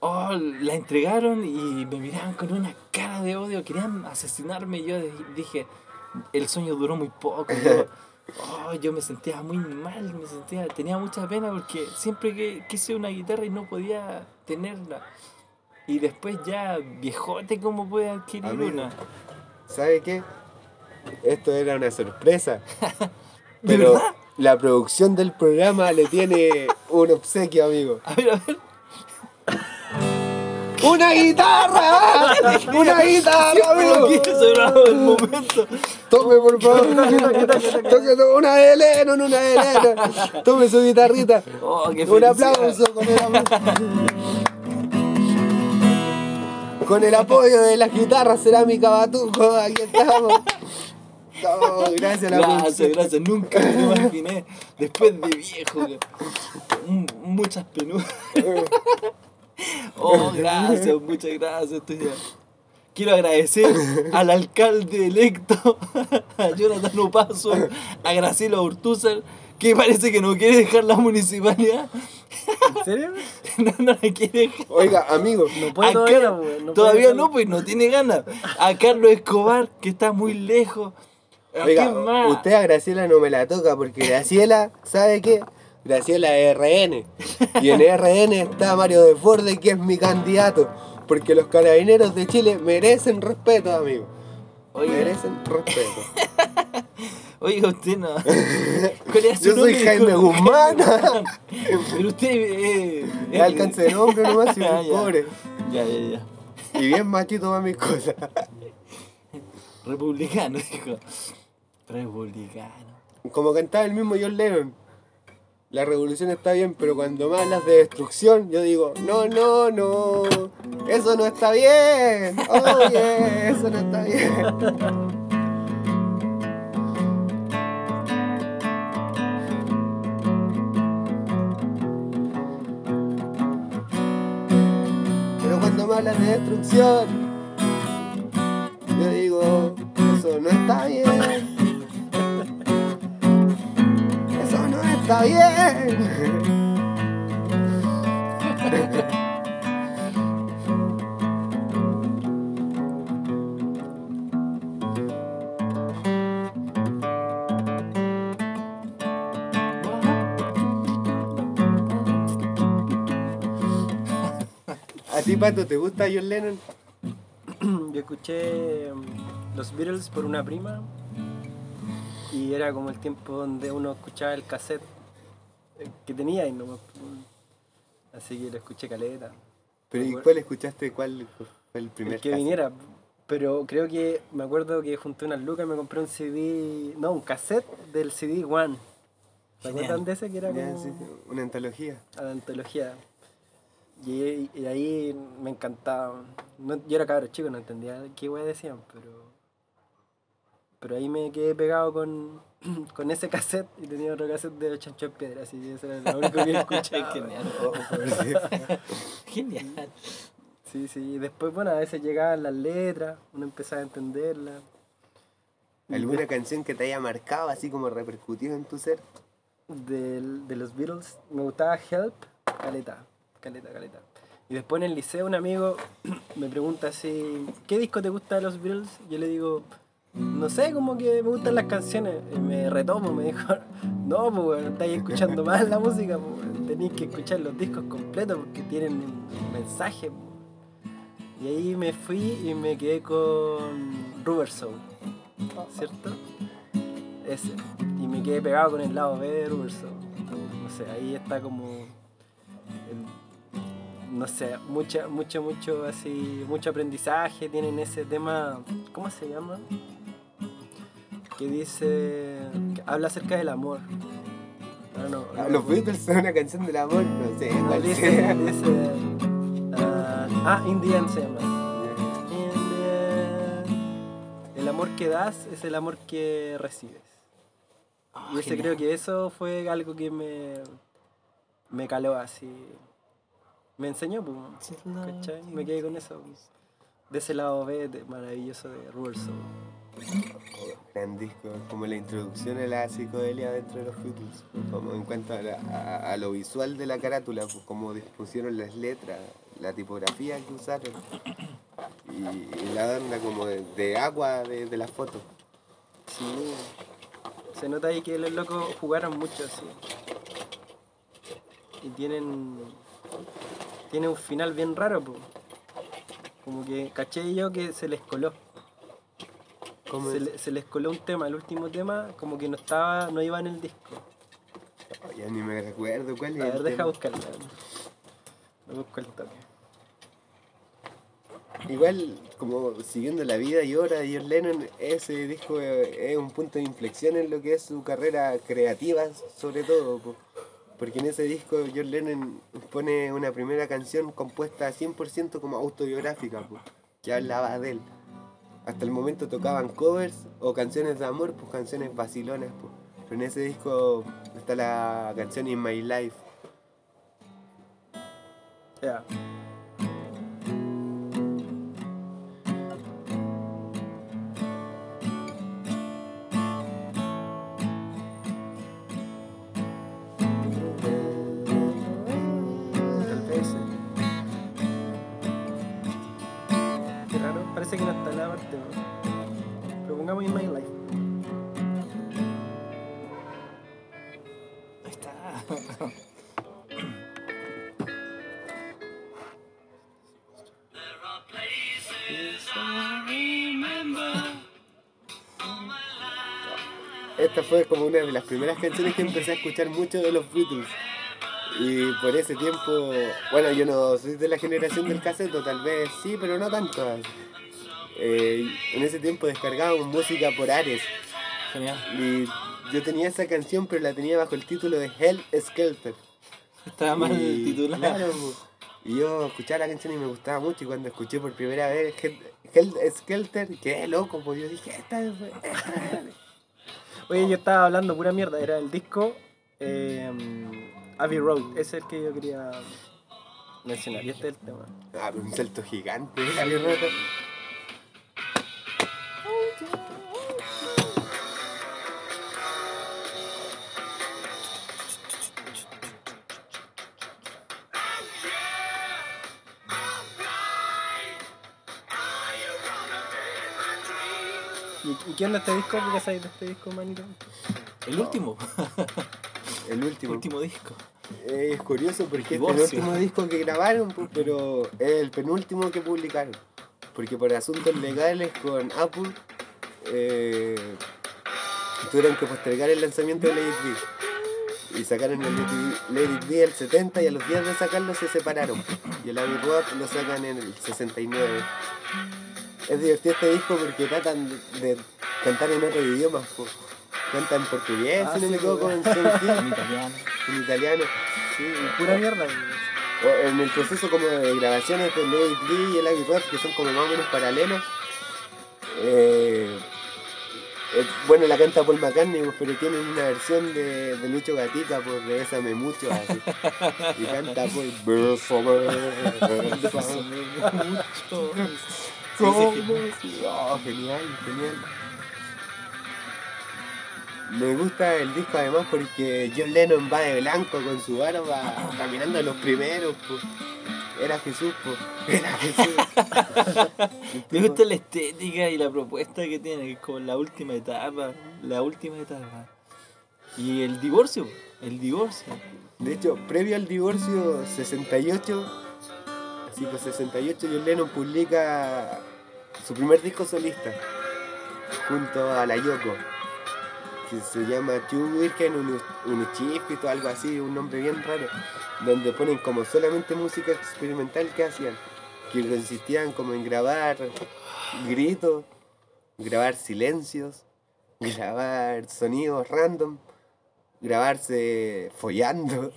oh, la entregaron y me miraban con una cara de odio, querían asesinarme. Yo dije, el sueño duró muy poco. Yo, oh, yo me sentía muy mal, me sentía, tenía mucha pena porque siempre que quise una guitarra y no podía tenerla. Y después ya, viejote, ¿cómo puede adquirir Amigo. una? ¿Sabe qué? Esto era una sorpresa. ¿De Pero la producción del programa le tiene un obsequio, amigo. A ver, a ver. ¡Una guitarra! ¡Una guitarra, amigo! el momento. Tome, por favor. Una de Lennon, una de Lennon. Tome su guitarrita. Oh, qué Un aplauso con el aplauso. Con el apoyo de las guitarras cerámica Batuco, aquí estamos. No, gracias la Gracias, gracias. Nunca me imaginé. Después de viejo, muchas penurias. Oh, gracias, muchas gracias. Quiero agradecer al alcalde electo, a Jonathan Opaso, a Graciela Urtúzar, que parece que no quiere dejar la municipalidad. ¿En serio? No, no la quiere. Oiga, amigo, No puede A todavía, Car- no todavía puede no, pues no tiene ganas. A Carlos Escobar, que está muy lejos. ¿A oiga, más? usted a Graciela no me la toca porque Graciela, ¿sabe qué? Graciela es RN. Y en RN está Mario de Forde, que es mi candidato. Porque los carabineros de Chile merecen respeto, amigo. Merecen respeto. oiga, usted no. ¿Cuál es su Yo soy nombre? Jaime Disculpe. Guzmán. Pero usted eh, Es alcance de nombre nomás y Ah, ya. pobre. Ya, ya, ya. Y bien machito para mis cosas. Republicano, dijo. Republicano. Como cantaba el mismo John Lennon. La revolución está bien, pero cuando me hablas de destrucción, yo digo, no, no, no, eso no está bien. Oye, eso no está bien. De destrucción, yo digo, eso no está bien. Eso no está bien. Pato, te gusta John Lennon? Yo escuché mm, los Beatles por una prima y era como el tiempo donde uno escuchaba el cassette eh, que tenía y no Así que lo escuché caleta. Pero ¿y cuál escuchaste? ¿Cuál fue el primer El que cassette? viniera. Pero creo que me acuerdo que junté unas lucas y me compré un CD, no, un cassette del CD One. ¿Se acuerdan de ese que era como sí, una antología. a la antología? Y, y ahí me encantaba. No- yo era cabrón chico, no entendía qué wey decían, pero. Pero ahí me quedé pegado con, con ese cassette y tenía otro cassette de Chancho en Piedra, así que eso era lo único que escuchaba. Genial. Genial. Sí, sí, y después, bueno, a veces llegaban las letras, uno empezaba a entenderlas. ¿Alguna canción que te haya marcado, así como repercutido en tu ser? del- de los Beatles, me gustaba Help, caleta, caleta, caleta. Y después en el liceo un amigo me pregunta así, ¿qué disco te gusta de los Beatles? Yo le digo, no sé, como que me gustan las canciones. Y me retomo, me dijo, no, pues estáis escuchando mal la música, pues tenéis que escuchar los discos completos porque tienen un mensaje. pues". Y ahí me fui y me quedé con Rubber Soul, ¿cierto? Ese. Y me quedé pegado con el lado B de Rubber Soul. sé, ahí está como. No sé, mucha, mucho, mucho, así, mucho aprendizaje. Tienen ese tema, ¿cómo se llama? Que dice. que habla acerca del amor. Ah, no, Ah, no. Los Beatles son una canción del amor, no sé. No, cuál dice, sea. dice, ah, ah, In the End se llama. In the end, El amor que das es el amor que recibes. y ese creo que eso fue algo que me, me caló así. Me enseñó, pues, ¿cachai? Me quedé con eso. De ese lado B de- maravilloso de Rubber Soul. Gran disco, como la introducción a la psicodelia dentro de los Beatles, como en cuanto a, la- a- a lo visual de la carátula, pues, cómo dispusieron las letras, la tipografía que usaron y, y la onda como de, de agua de, de la foto. Sí. Se nota ahí que los locos jugaron mucho así. Y tienen. Tiene un final bien raro, po. Como que caché yo que se les coló. ¿Cómo Se, le- se les coló un tema, el último tema, como que no estaba, no iba en el disco. Oh, ya ni me recuerdo cuál es. A el ver, deja tema. buscarla. Me busco el toque. Igual, como siguiendo la vida y obra de John Lennon, ese disco eh, es un punto de inflexión en lo que es su carrera creativa, sobre todo. po. Porque en ese disco John Lennon pone una primera canción compuesta 100% como autobiográfica, que hablaba de él. Hasta el momento tocaban covers o canciones de amor, pues canciones vacilonas. po. Pero en ese disco está la canción In My Life. Una de las primeras canciones que empecé a escuchar mucho de los Beatles. Y por ese tiempo, bueno, yo no soy de la generación del cassette, tal vez sí, pero no tanto. Eh, en ese tiempo descargábamos música por Ares. Genial. Y yo tenía esa canción, pero la tenía bajo el título de Hell Skelter. Estaba mal Y, claro, po. y yo escuchaba la canción y me gustaba mucho. Y cuando escuché por primera vez Hell, Hell Skelter, quedé loco, pues yo dije, esta es. Esta es". Oye, yo estaba hablando pura mierda, era el disco eh, Abbey Road, ese es el que yo quería mencionar, y este es el tema. Ah, pero un salto gigante, Abbey Road. Qué onda este disco? ¿Qué pensáis de este disco, manito? El último. El último. último disco. Eh, es curioso porque es el último disco que grabaron, pues, pero es el penúltimo que publicaron. Porque por asuntos legales con Apple eh, tuvieron que postergar el lanzamiento de It Be. Y sacaron el It Be el 70 y a los días de sacarlo se separaron. Y el Abbey Road lo sacan en el 69. Es divertido este disco porque tratan de, de cantar en otro idioma. pues. Cantan en portugués, Ah, si no sí, me equivoco, en italiano. en italiano. Sí, y pura mierda. O en el proceso como de grabaciones de It Be y el Abbey Road, que son como más o menos paralelos. eh, eh, bueno, la canta Paul McCartney, pero tienen una versión de, de Lucho Gatica, pues de Bésame Mucho, así. Y canta Paul Bésame, bésame Mucho. ¿Cómo? Sí, sí, Sí, oh, genial, genial. Me gusta el disco además porque John Lennon va de blanco con su barba caminando a los primeros. pues. Era Jesús, pues. Era Jesús. Me gusta la estética y la propuesta que tiene, que es como la última etapa, la última etapa. Y el divorcio, el divorcio. De hecho, previo al divorcio 68, así pues 68, John Lennon publica su primer disco solista junto a la Yoko. Que se llama Tuvirken Unichifit o algo así, un nombre bien raro, donde ponen como solamente música experimental que hacían, que consistían como en grabar gritos, grabar silencios, grabar sonidos random, grabarse follando.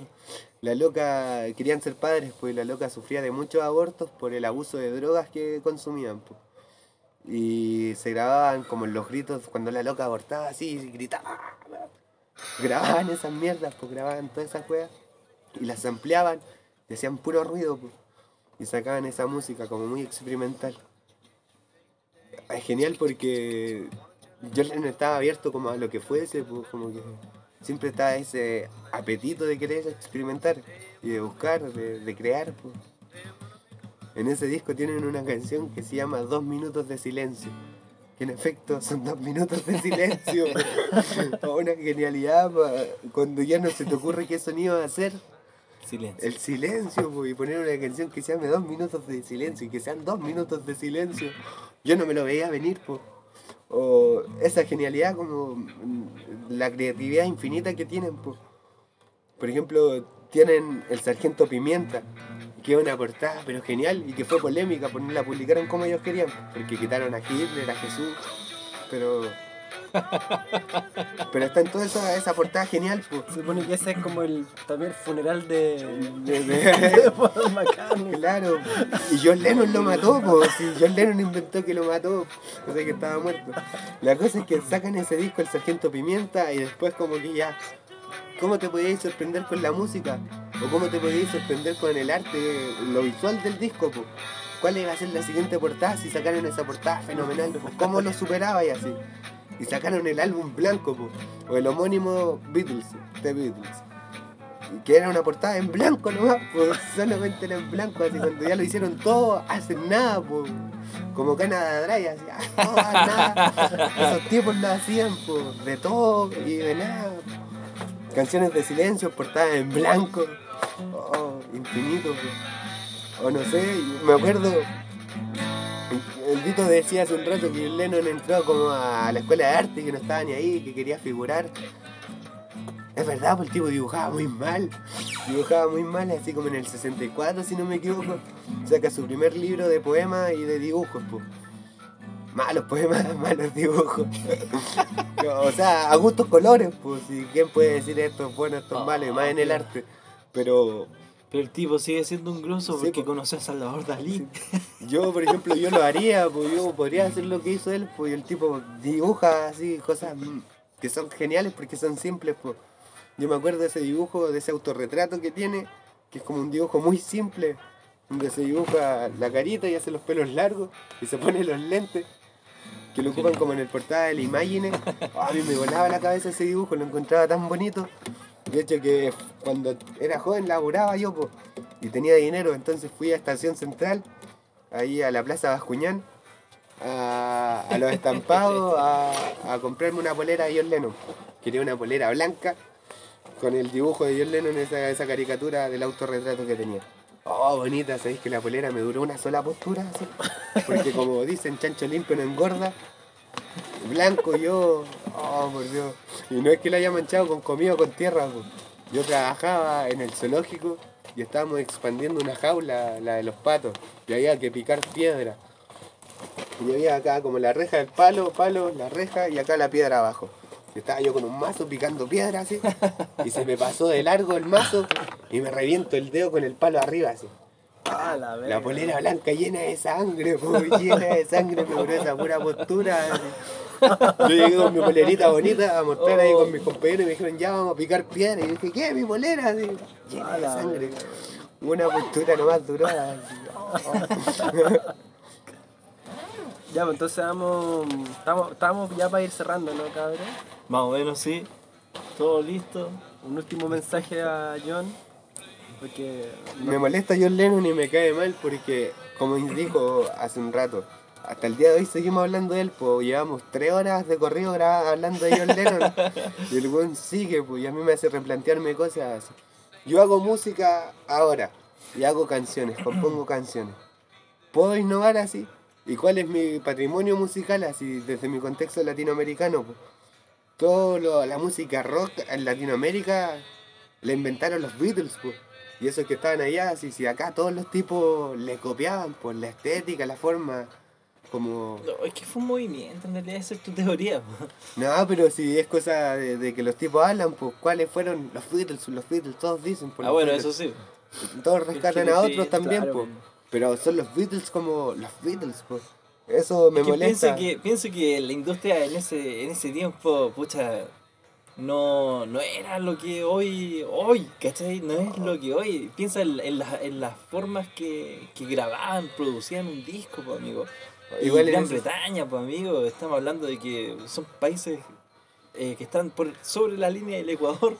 La loca querían ser padres, pues la loca sufría de muchos abortos por el abuso de drogas que consumían. pues. Y se grababan como los gritos cuando la loca abortaba así, y gritaba. Grababan esas mierdas, pues grababan todas esas weas y las ampliaban y hacían puro ruido, pues. Y sacaban esa música como muy experimental. Es genial porque yo no estaba abierto como a lo que fuese, pues como que siempre estaba ese apetito de querer experimentar y de buscar, de, de crear. pues. En ese disco tienen una canción que se llama Dos minutos de silencio. Que en efecto son dos minutos de silencio. una genialidad pa- cuando ya no se te ocurre qué sonido hacer. Silencio. El silencio, po, y poner una canción que se llame dos minutos de silencio y que sean dos minutos de silencio. Yo no me lo veía venir, po. O esa genialidad como mm, la creatividad infinita que tienen, po. Por ejemplo, tienen el Sargento Pimienta, que una portada, pero genial, y que fue polémica, porque no la publicaron como ellos querían, porque quitaron a Hitler, a Jesús, pero... Pero está en toda esa, esa portada genial, pues. Se supone que ese es como el también el funeral de, De- de, de- Paul McCartney. Claro, y John Lennon lo mató, pues. John Lennon inventó que lo mató, o sea que estaba muerto. La cosa es que sacan ese disco, el Sargento Pimienta, y después como que ya. ¿Cómo te podías sorprender con la música? ¿O cómo te podías sorprender con el arte, lo visual del disco? Pues? ¿Cuál iba a ser la siguiente portada si sacaron esa portada fenomenal? Pues, ¿Cómo lo superaba y así? Y sacaron el álbum blanco, pues, o el homónimo Beatles, The Beatles. Que era una portada en blanco nomás, solamente era en blanco, así cuando ya lo hicieron todo, hacen nada, pues. Como Canada Dry, así, ah, ah, nada. Esos tipos lo hacían, pues, de todo y de nada. Canciones de silencio, portadas en blanco. Oh, infinito. O no sé, me acuerdo. El Dito decía hace un rato que Lennon entró como a la escuela de arte que no estaba ni ahí, que quería figurar. Es verdad, pues el tipo dibujaba muy mal. Dibujaba muy mal, así como en el 64, si no me equivoco. Saca su primer libro de poemas y de dibujos, pues. Malos poemas, malos dibujos. o sea, a gustos colores, pues. ¿Y quién puede decir esto es bueno, esto es malo? Y más en el arte. Pero Pero el tipo sigue siendo un grosso Sí, porque po. conoció a Salvador Dalí. Yo, por ejemplo, yo lo haría, pues yo podría hacer lo que hizo él, pues y el tipo dibuja así cosas que son geniales porque son simples, pues. Yo me acuerdo de ese dibujo, de ese autorretrato que tiene, que es como un dibujo muy simple, donde se dibuja la carita y hace los pelos largos y se pone los lentes, que lo ocupan como en el portada del Imagine. Oh, a mí me volaba la cabeza ese dibujo, lo encontraba tan bonito. De hecho que cuando era joven laburaba yo, y tenía dinero, entonces fui a Estación Central ahí a la Plaza Bascuñán, a, a los estampados, a, a comprarme una polera de John Lennon. Quería una polera blanca con el dibujo de John Lennon, esa, esa caricatura del autorretrato que tenía. Oh, bonita, sabéis que la polera me duró una sola postura, así. Porque como dicen, chancho limpio no engorda. Blanco yo, oh por Dios. Y no es que la haya manchado con comida o con tierra, yo trabajaba en el zoológico y estábamos expandiendo una jaula, la de los patos, y había que picar piedra. Y había acá como la reja del palo, palo, la reja y acá la piedra abajo. Estaba yo con un mazo picando piedra así, y se me pasó de largo el mazo y me reviento el dedo con el palo arriba así. Ah, la. La polera blanca llena de sangre, po, llena de sangre, me duró esa pura postura. Yo llegué con mi polerita bonita a mostrar ahí con mis compañeros y me dijeron, ya vamos a picar piedra. Y yo dije, ¿qué? Mi polera, así, llena de sangre. Una postura nomás duró. así. Ya, pues entonces vamos, estamos, estamos ya para ir cerrando, ¿no, cabrón? Más o menos sí. Todo listo. Un último mensaje a John, porque Me molesta John Lennon y me cae mal porque, como dijo hace un rato, hasta el día de hoy seguimos hablando de él, pues llevamos tres horas de corrido hablando de John Lennon y el buen sigue, pues y a mí me hace replantearme cosas. así. Yo hago música ahora y hago canciones, compongo canciones. ¿Puedo innovar así? ¿Y cuál es mi patrimonio musical así desde mi contexto latinoamericano? Toda la música rock en Latinoamérica la inventaron los Beatles, pues. Y esos que estaban allá, si, si acá todos los tipos le copiaban, pues la estética, la forma, como... No, es que fue un movimiento, en realidad esa es tu teoría. po. No, pero si es cosa de, de que los tipos hablan, pues cuáles fueron los Beatles, los Beatles, todos dicen. Ah, bueno, Beatles. eso sí. Todos rescatan a sí, otros también, claro. pues. Pero son los Beatles como los Beatles, pues. Eso me Es que molesta. Pienso que, pienso que la industria en ese, en ese tiempo, pucha, no, no era lo que hoy, hoy, ¿cachai? No es lo que hoy. Piensa en, en las- en las formas que, que grababan, producían un disco, pues, amigo. Igual en Gran ese- Bretaña, pues, amigo, estamos hablando de que son países eh, que están por sobre la línea del Ecuador,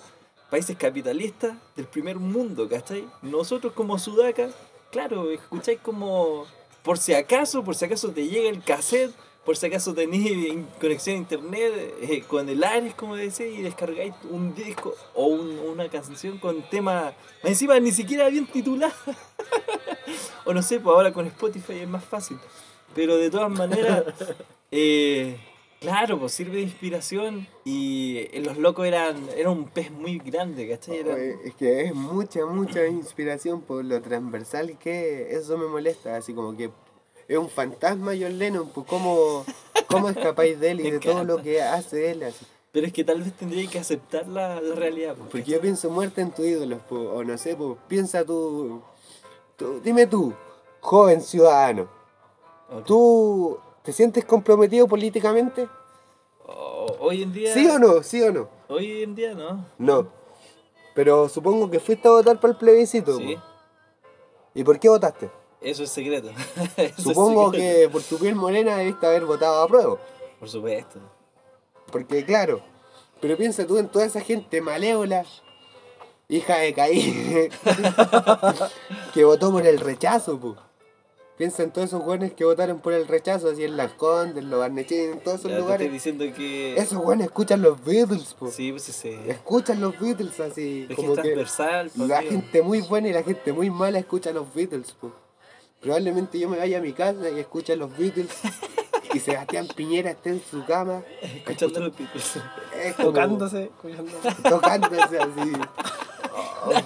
países capitalistas del primer mundo, ¿cachai? Nosotros como Sudaca, claro, escucháis como, por si acaso, por si acaso te llega el cassette, por si acaso tenéis conexión a internet eh, con el Ares, como decía, y descargáis un disco o un- una canción con tema, encima ni siquiera bien titulada. o no sé, pues ahora con Spotify es más fácil. Pero de todas maneras, claro, pues sirve de inspiración y eh, los locos eran, eran un pez muy grande, ¿cachai? Oye, Es que es mucha, mucha inspiración por lo transversal que eso me molesta. Así como que es un fantasma John Lennon, pues cómo, cómo escapáis de él y de todo lo que hace él. Así. Pero es que tal vez tendría que aceptar la, la realidad. pues, Porque yo pienso muerte en tu ídolo, pues, o no sé, pues piensa tú, tú- dime tú, joven ciudadano, Ok. ¿tú te sientes comprometido políticamente? O- hoy en día. ¿Sí o no? ¿Sí o no? Hoy en día no. No. Pero supongo que fuiste a votar para el plebiscito. Sí. ¿Y por qué votaste? eso es secreto. Eso es Supongo secreto. que por tu piel morena debiste haber votado a prueba. Por supuesto. Porque claro, pero piensa tú en toda esa gente malévola, hija de Caín, que votó por el rechazo, pues. Piensa en todos esos jóvenes que votaron por el rechazo, así en Las Condes, en los Barnechín, en todos esos Ya te estoy lugares. diciendo que. Esos jóvenes escuchan los Beatles, pues. Sí, pues ese. Escuchan los Beatles así, Es como que transversal. pues, la gente muy buena y la gente muy mala escucha los Beatles, pues. Probablemente yo me vaya a mi casa y escuche los Beatles y Sebastián Piñera esté en su cama Escuchando los Beatles. es como- Tocándose, escuchando. tocándose así.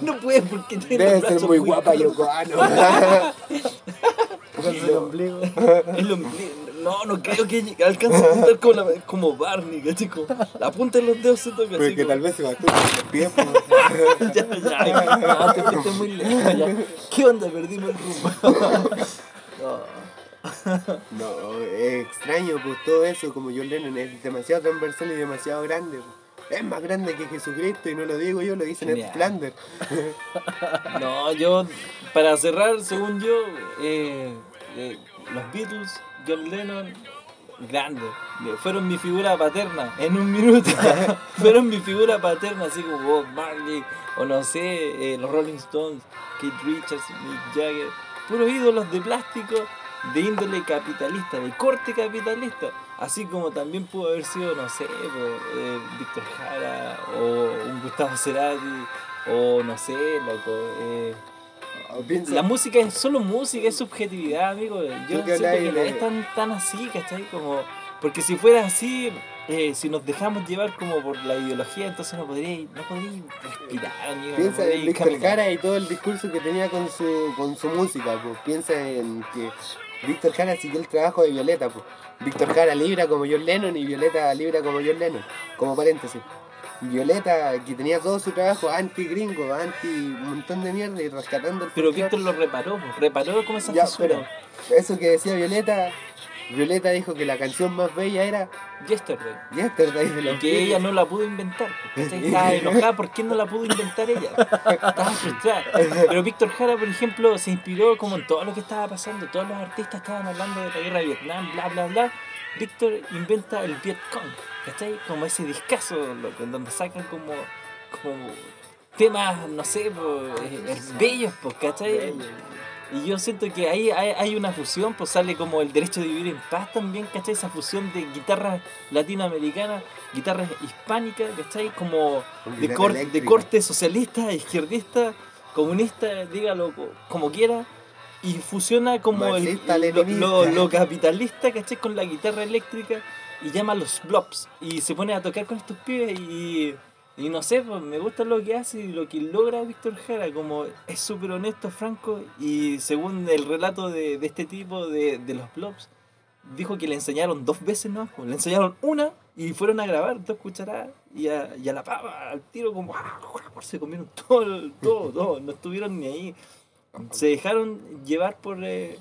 no puede porque tiene Debe ser muy guapa Yoko Ono. El ombligo. El ombligo. No, no creo que alcance a apuntar como, la- como Barney, ¿cachai? La punta de los dedos se toca como- tal vez se va a los pies. pues. ya, ya, te fuiste muy lejos ya. ¿Qué onda? Perdimos el rumbo. No. No, es extraño, pues todo eso, como John Lennon, es demasiado transversal y demasiado grande. pues. Es más grande que Jesucristo y no lo digo yo, lo dice Ned. Flanders. No, yo, para cerrar, según yo, eh, eh, los Beatles, John Lennon, grande. Fueron mi figura paterna en un minuto. Fueron mi figura paterna, así como Bob Marley, o no sé, eh, los Rolling Stones, Keith Richards, Mick Jagger. Puros ídolos de plástico de índole capitalista, de corte capitalista. Así como también pudo haber sido, no sé, eh, Víctor Jara, o un Gustavo Cerati, o no sé, loco. eh, Piensa, la música es solo música, es subjetividad, amigo. Yo que siento que no es tan, tan así, ¿cachai? Como, porque si fuera así, eh, si nos dejamos llevar como por la ideología, entonces no podría, no podría respirar, amigo. piensa en Víctor. Jara y todo el discurso que tenía con su, con su música. Pues. Piensa en que Víctor Jara siguió el trabajo de Violeta. Pues. Víctor Jara libra como John Lennon y Violeta libra como John Lennon. Como paréntesis. Violeta, que tenía todo su trabajo anti-gringo, anti un montón de mierda y rescatando el Pero. Víctor lo reparó, reparó como esa Ya, pero eso que decía Violeta, Violeta dijo que la canción más bella era Yesterday. Yesterday de Y los que ella no la pudo inventar. Estaba enojada, ¿por qué no la pudo inventar ella? Estaba frustrada. Pero Víctor Jara, por ejemplo, se inspiró como en todo lo que estaba pasando. Todos los artistas estaban hablando de la guerra de Vietnam, bla, bla, bla. Víctor inventa el Vietcong, ¿cachai? Como ese discazo, loco, en donde sacan como, como temas, no sé, eh, bellos, pues, ¿cachai? Y yo siento que ahí hay, hay una fusión, pues sale como el derecho de vivir en paz también, ¿cachai? Esa fusión de guitarras latinoamericanas, guitarras hispánicas, ¿cachai? Como de, cor- de corte socialista, izquierdista, comunista, dígalo co- como quiera. Y fusiona como el, lo, lo- lo capitalista, ¿cachai? Con la guitarra eléctrica y llama a los blobs y se pone a tocar con estos pibes y, y no sé, pues, me gusta lo que hace y lo que logra Víctor Jara, como es súper honesto, franco y según el relato de, de este tipo de, de los blobs, dijo que le enseñaron dos veces no, le enseñaron una y fueron a grabar dos cucharadas y a, y a la pava, al tiro como ¡ah! se comieron todo, todo, todo, no estuvieron ni ahí. Se dejaron llevar por, eh,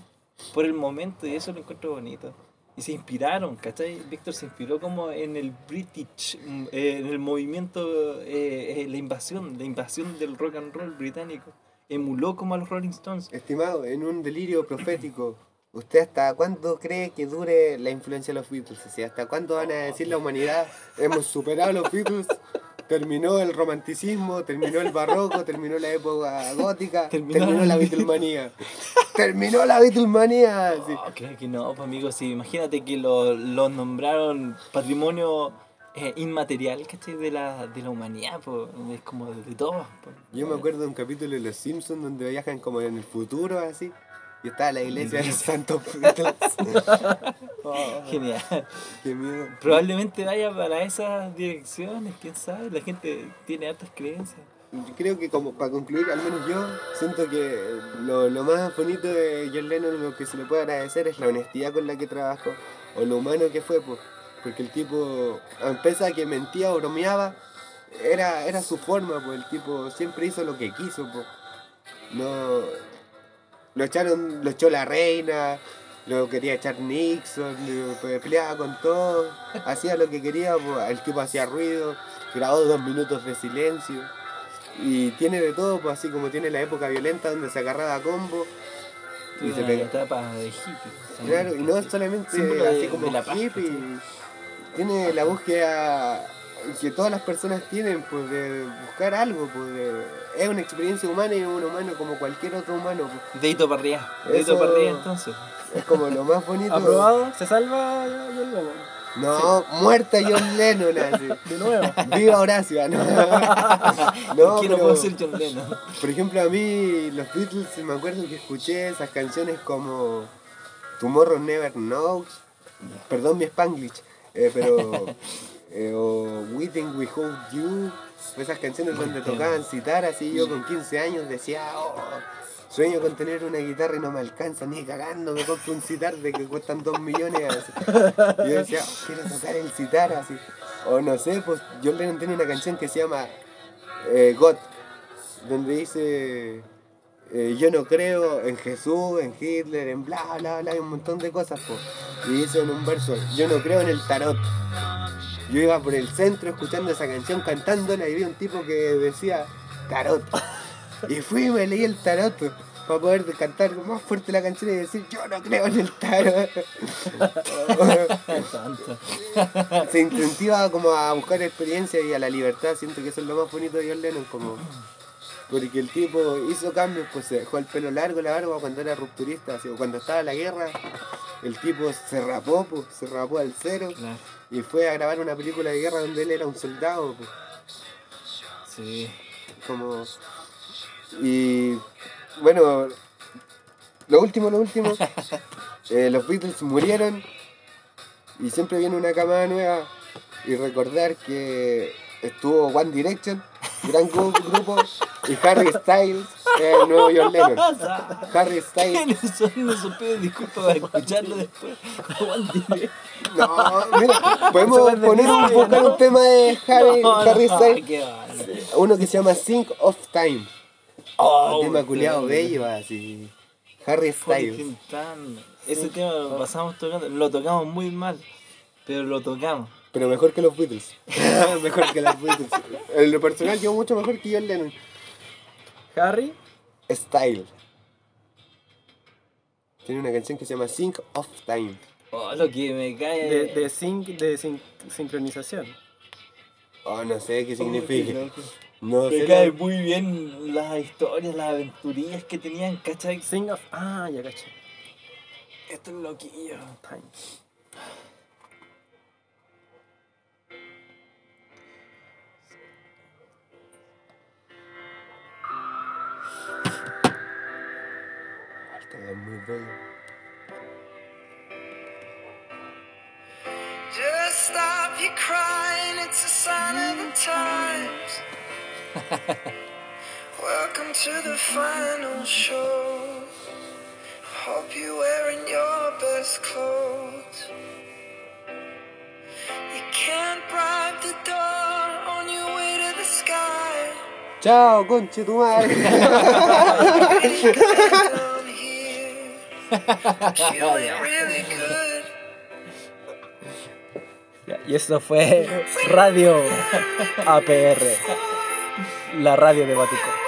por el momento y eso lo encuentro bonito. Y se inspiraron, ¿cachai? Víctor se inspiró como en el British, mm, eh, en el movimiento, eh, eh, la invasión, la invasión del rock and roll británico. Emuló como a los Rolling Stones. Estimado, en un delirio profético, ¿usted hasta cuándo cree que dure la influencia de los Beatles? ¿hasta cuándo van a decir la humanidad? Hemos superado los Beatles, terminó el romanticismo, terminó el barroco, terminó la época gótica, Terminó terminó, la- Beatlemanía. ¡Terminó la Beatlemanía! Sí. Oh, creo que no, pues amigo, sí, imagínate que lo, lo nombraron patrimonio eh, inmaterial, ¿cachai? De la, de la humanidad, pues, es como de, de todos. pues. Yo me acuerdo de un capítulo de Los Simpsons donde viajan como en el futuro, así. Y estaba la iglesia de Beatles. Oh, Genial. qué miedo. Probablemente vaya para esas direcciones, quién sabe, la gente tiene altas creencias. Yo creo que como para concluir, al menos yo siento que lo, lo más bonito de John Lennon, lo que se le puede agradecer es la honestidad con la que trabajó o lo humano que fue, pues. Porque el tipo, a pesar que mentía o bromeaba, era, era su forma, pues el tipo siempre hizo lo que quiso, pues. No. Lo echaron, lo echó la reina, lo quería echar Nixon, peleaba con todo, hacía lo que quería, pues, el tipo hacía ruido, grabó dos minutos de silencio. Y tiene de todo, pues así como tiene la época violenta donde se agarraba a combo. Y se pega. etapa de hippie. Claro, y no solamente Símbolo de- así como de la hippie, tiene la búsqueda que todas las personas tienen, pues de buscar algo, pues de- es una experiencia humana y es un humano como cualquier otro humano, pues. Dedito para arriba. Dedito Eso- para arriba entonces. es como lo más bonito. ¿Aprobado? ¿Se salva John Lennon? No, muerta John Lennon, así. De nuevo. Viva Horacio, ah, no. ¿Por no, qué no pero- puedo ser John Lennon? Por ejemplo, a mí los Beatles me acuerdo que escuché esas canciones como Tomorrow Never Knows, perdón mi Spanglish, eh, pero eh, o We Think We Hold You, esas canciones donde tocaban citar así yo con 15 años decía, oh, sueño con tener una guitarra y no me alcanza ni cagando, me compro un citar de que cuestan 2 millones así. Y yo decía, "Oh, quiero tocar el citar así. O no sé, pues John Lennon tiene una canción que se llama eh, God, donde dice eh, yo no creo en Jesús, en Hitler, en bla bla bla, y un montón de cosas, po. y dice en un verso, yo no creo en el tarot. Yo iba por el centro escuchando esa canción, cantándola, y vi un tipo que decía tarot. Y fui y me leí el tarot para poder cantar más fuerte la canción y decir, yo no creo en el tarot. Se incentiva como a buscar experiencia y a la libertad. Siento que eso es lo más bonito de John Lennon, como porque el tipo hizo cambios, pues se dejó el pelo largo, la barba cuando era rupturista, así, o cuando estaba la guerra, el tipo se rapó, pues, se rapó al cero Claro. Y fue a grabar una película de guerra donde él era un soldado, pues, Sí. como y bueno, lo último, lo último, eh, los Beatles murieron y siempre viene una camada nueva y recordar que estuvo One Direction, gran gru- grupo, y Harry Styles, el nuevo John Lennon. Harry Styles, ¿Quiénes son esos pibes? Disculpa para escucharlo después. No, mira, podemos poner un, buscar un tema de Harry, No, Harry no, Styles, uno que se llama Think of Time. Oh, tema culiado bello, así. Harry Styles. Ese tema lo pasamos tocando, lo tocamos muy mal, pero lo tocamos. Pero mejor que los Beatles. mejor que los Beatles. En lo personal, yo mucho mejor que John Lennon. Harry. Style. Tiene una canción que se llama Think of Time. Oh, lo que me cae. De, de, sync, de sin- sincronización. Oh, no sé qué qué significa. No Me sé. cae la- muy bien las historias, las aventurillas que tenían, ¿cachai? Sing of. Ah, ya caché. Esto es loquillo. Time. Bello. Just stop your crying, it's a sign of the times. Welcome to the final show. Hope you're wearing your best clothes. You can't bribe the door on your way to the sky. Chao, conche tu madre. Y esto fue Radio APR, la radio de Batuco.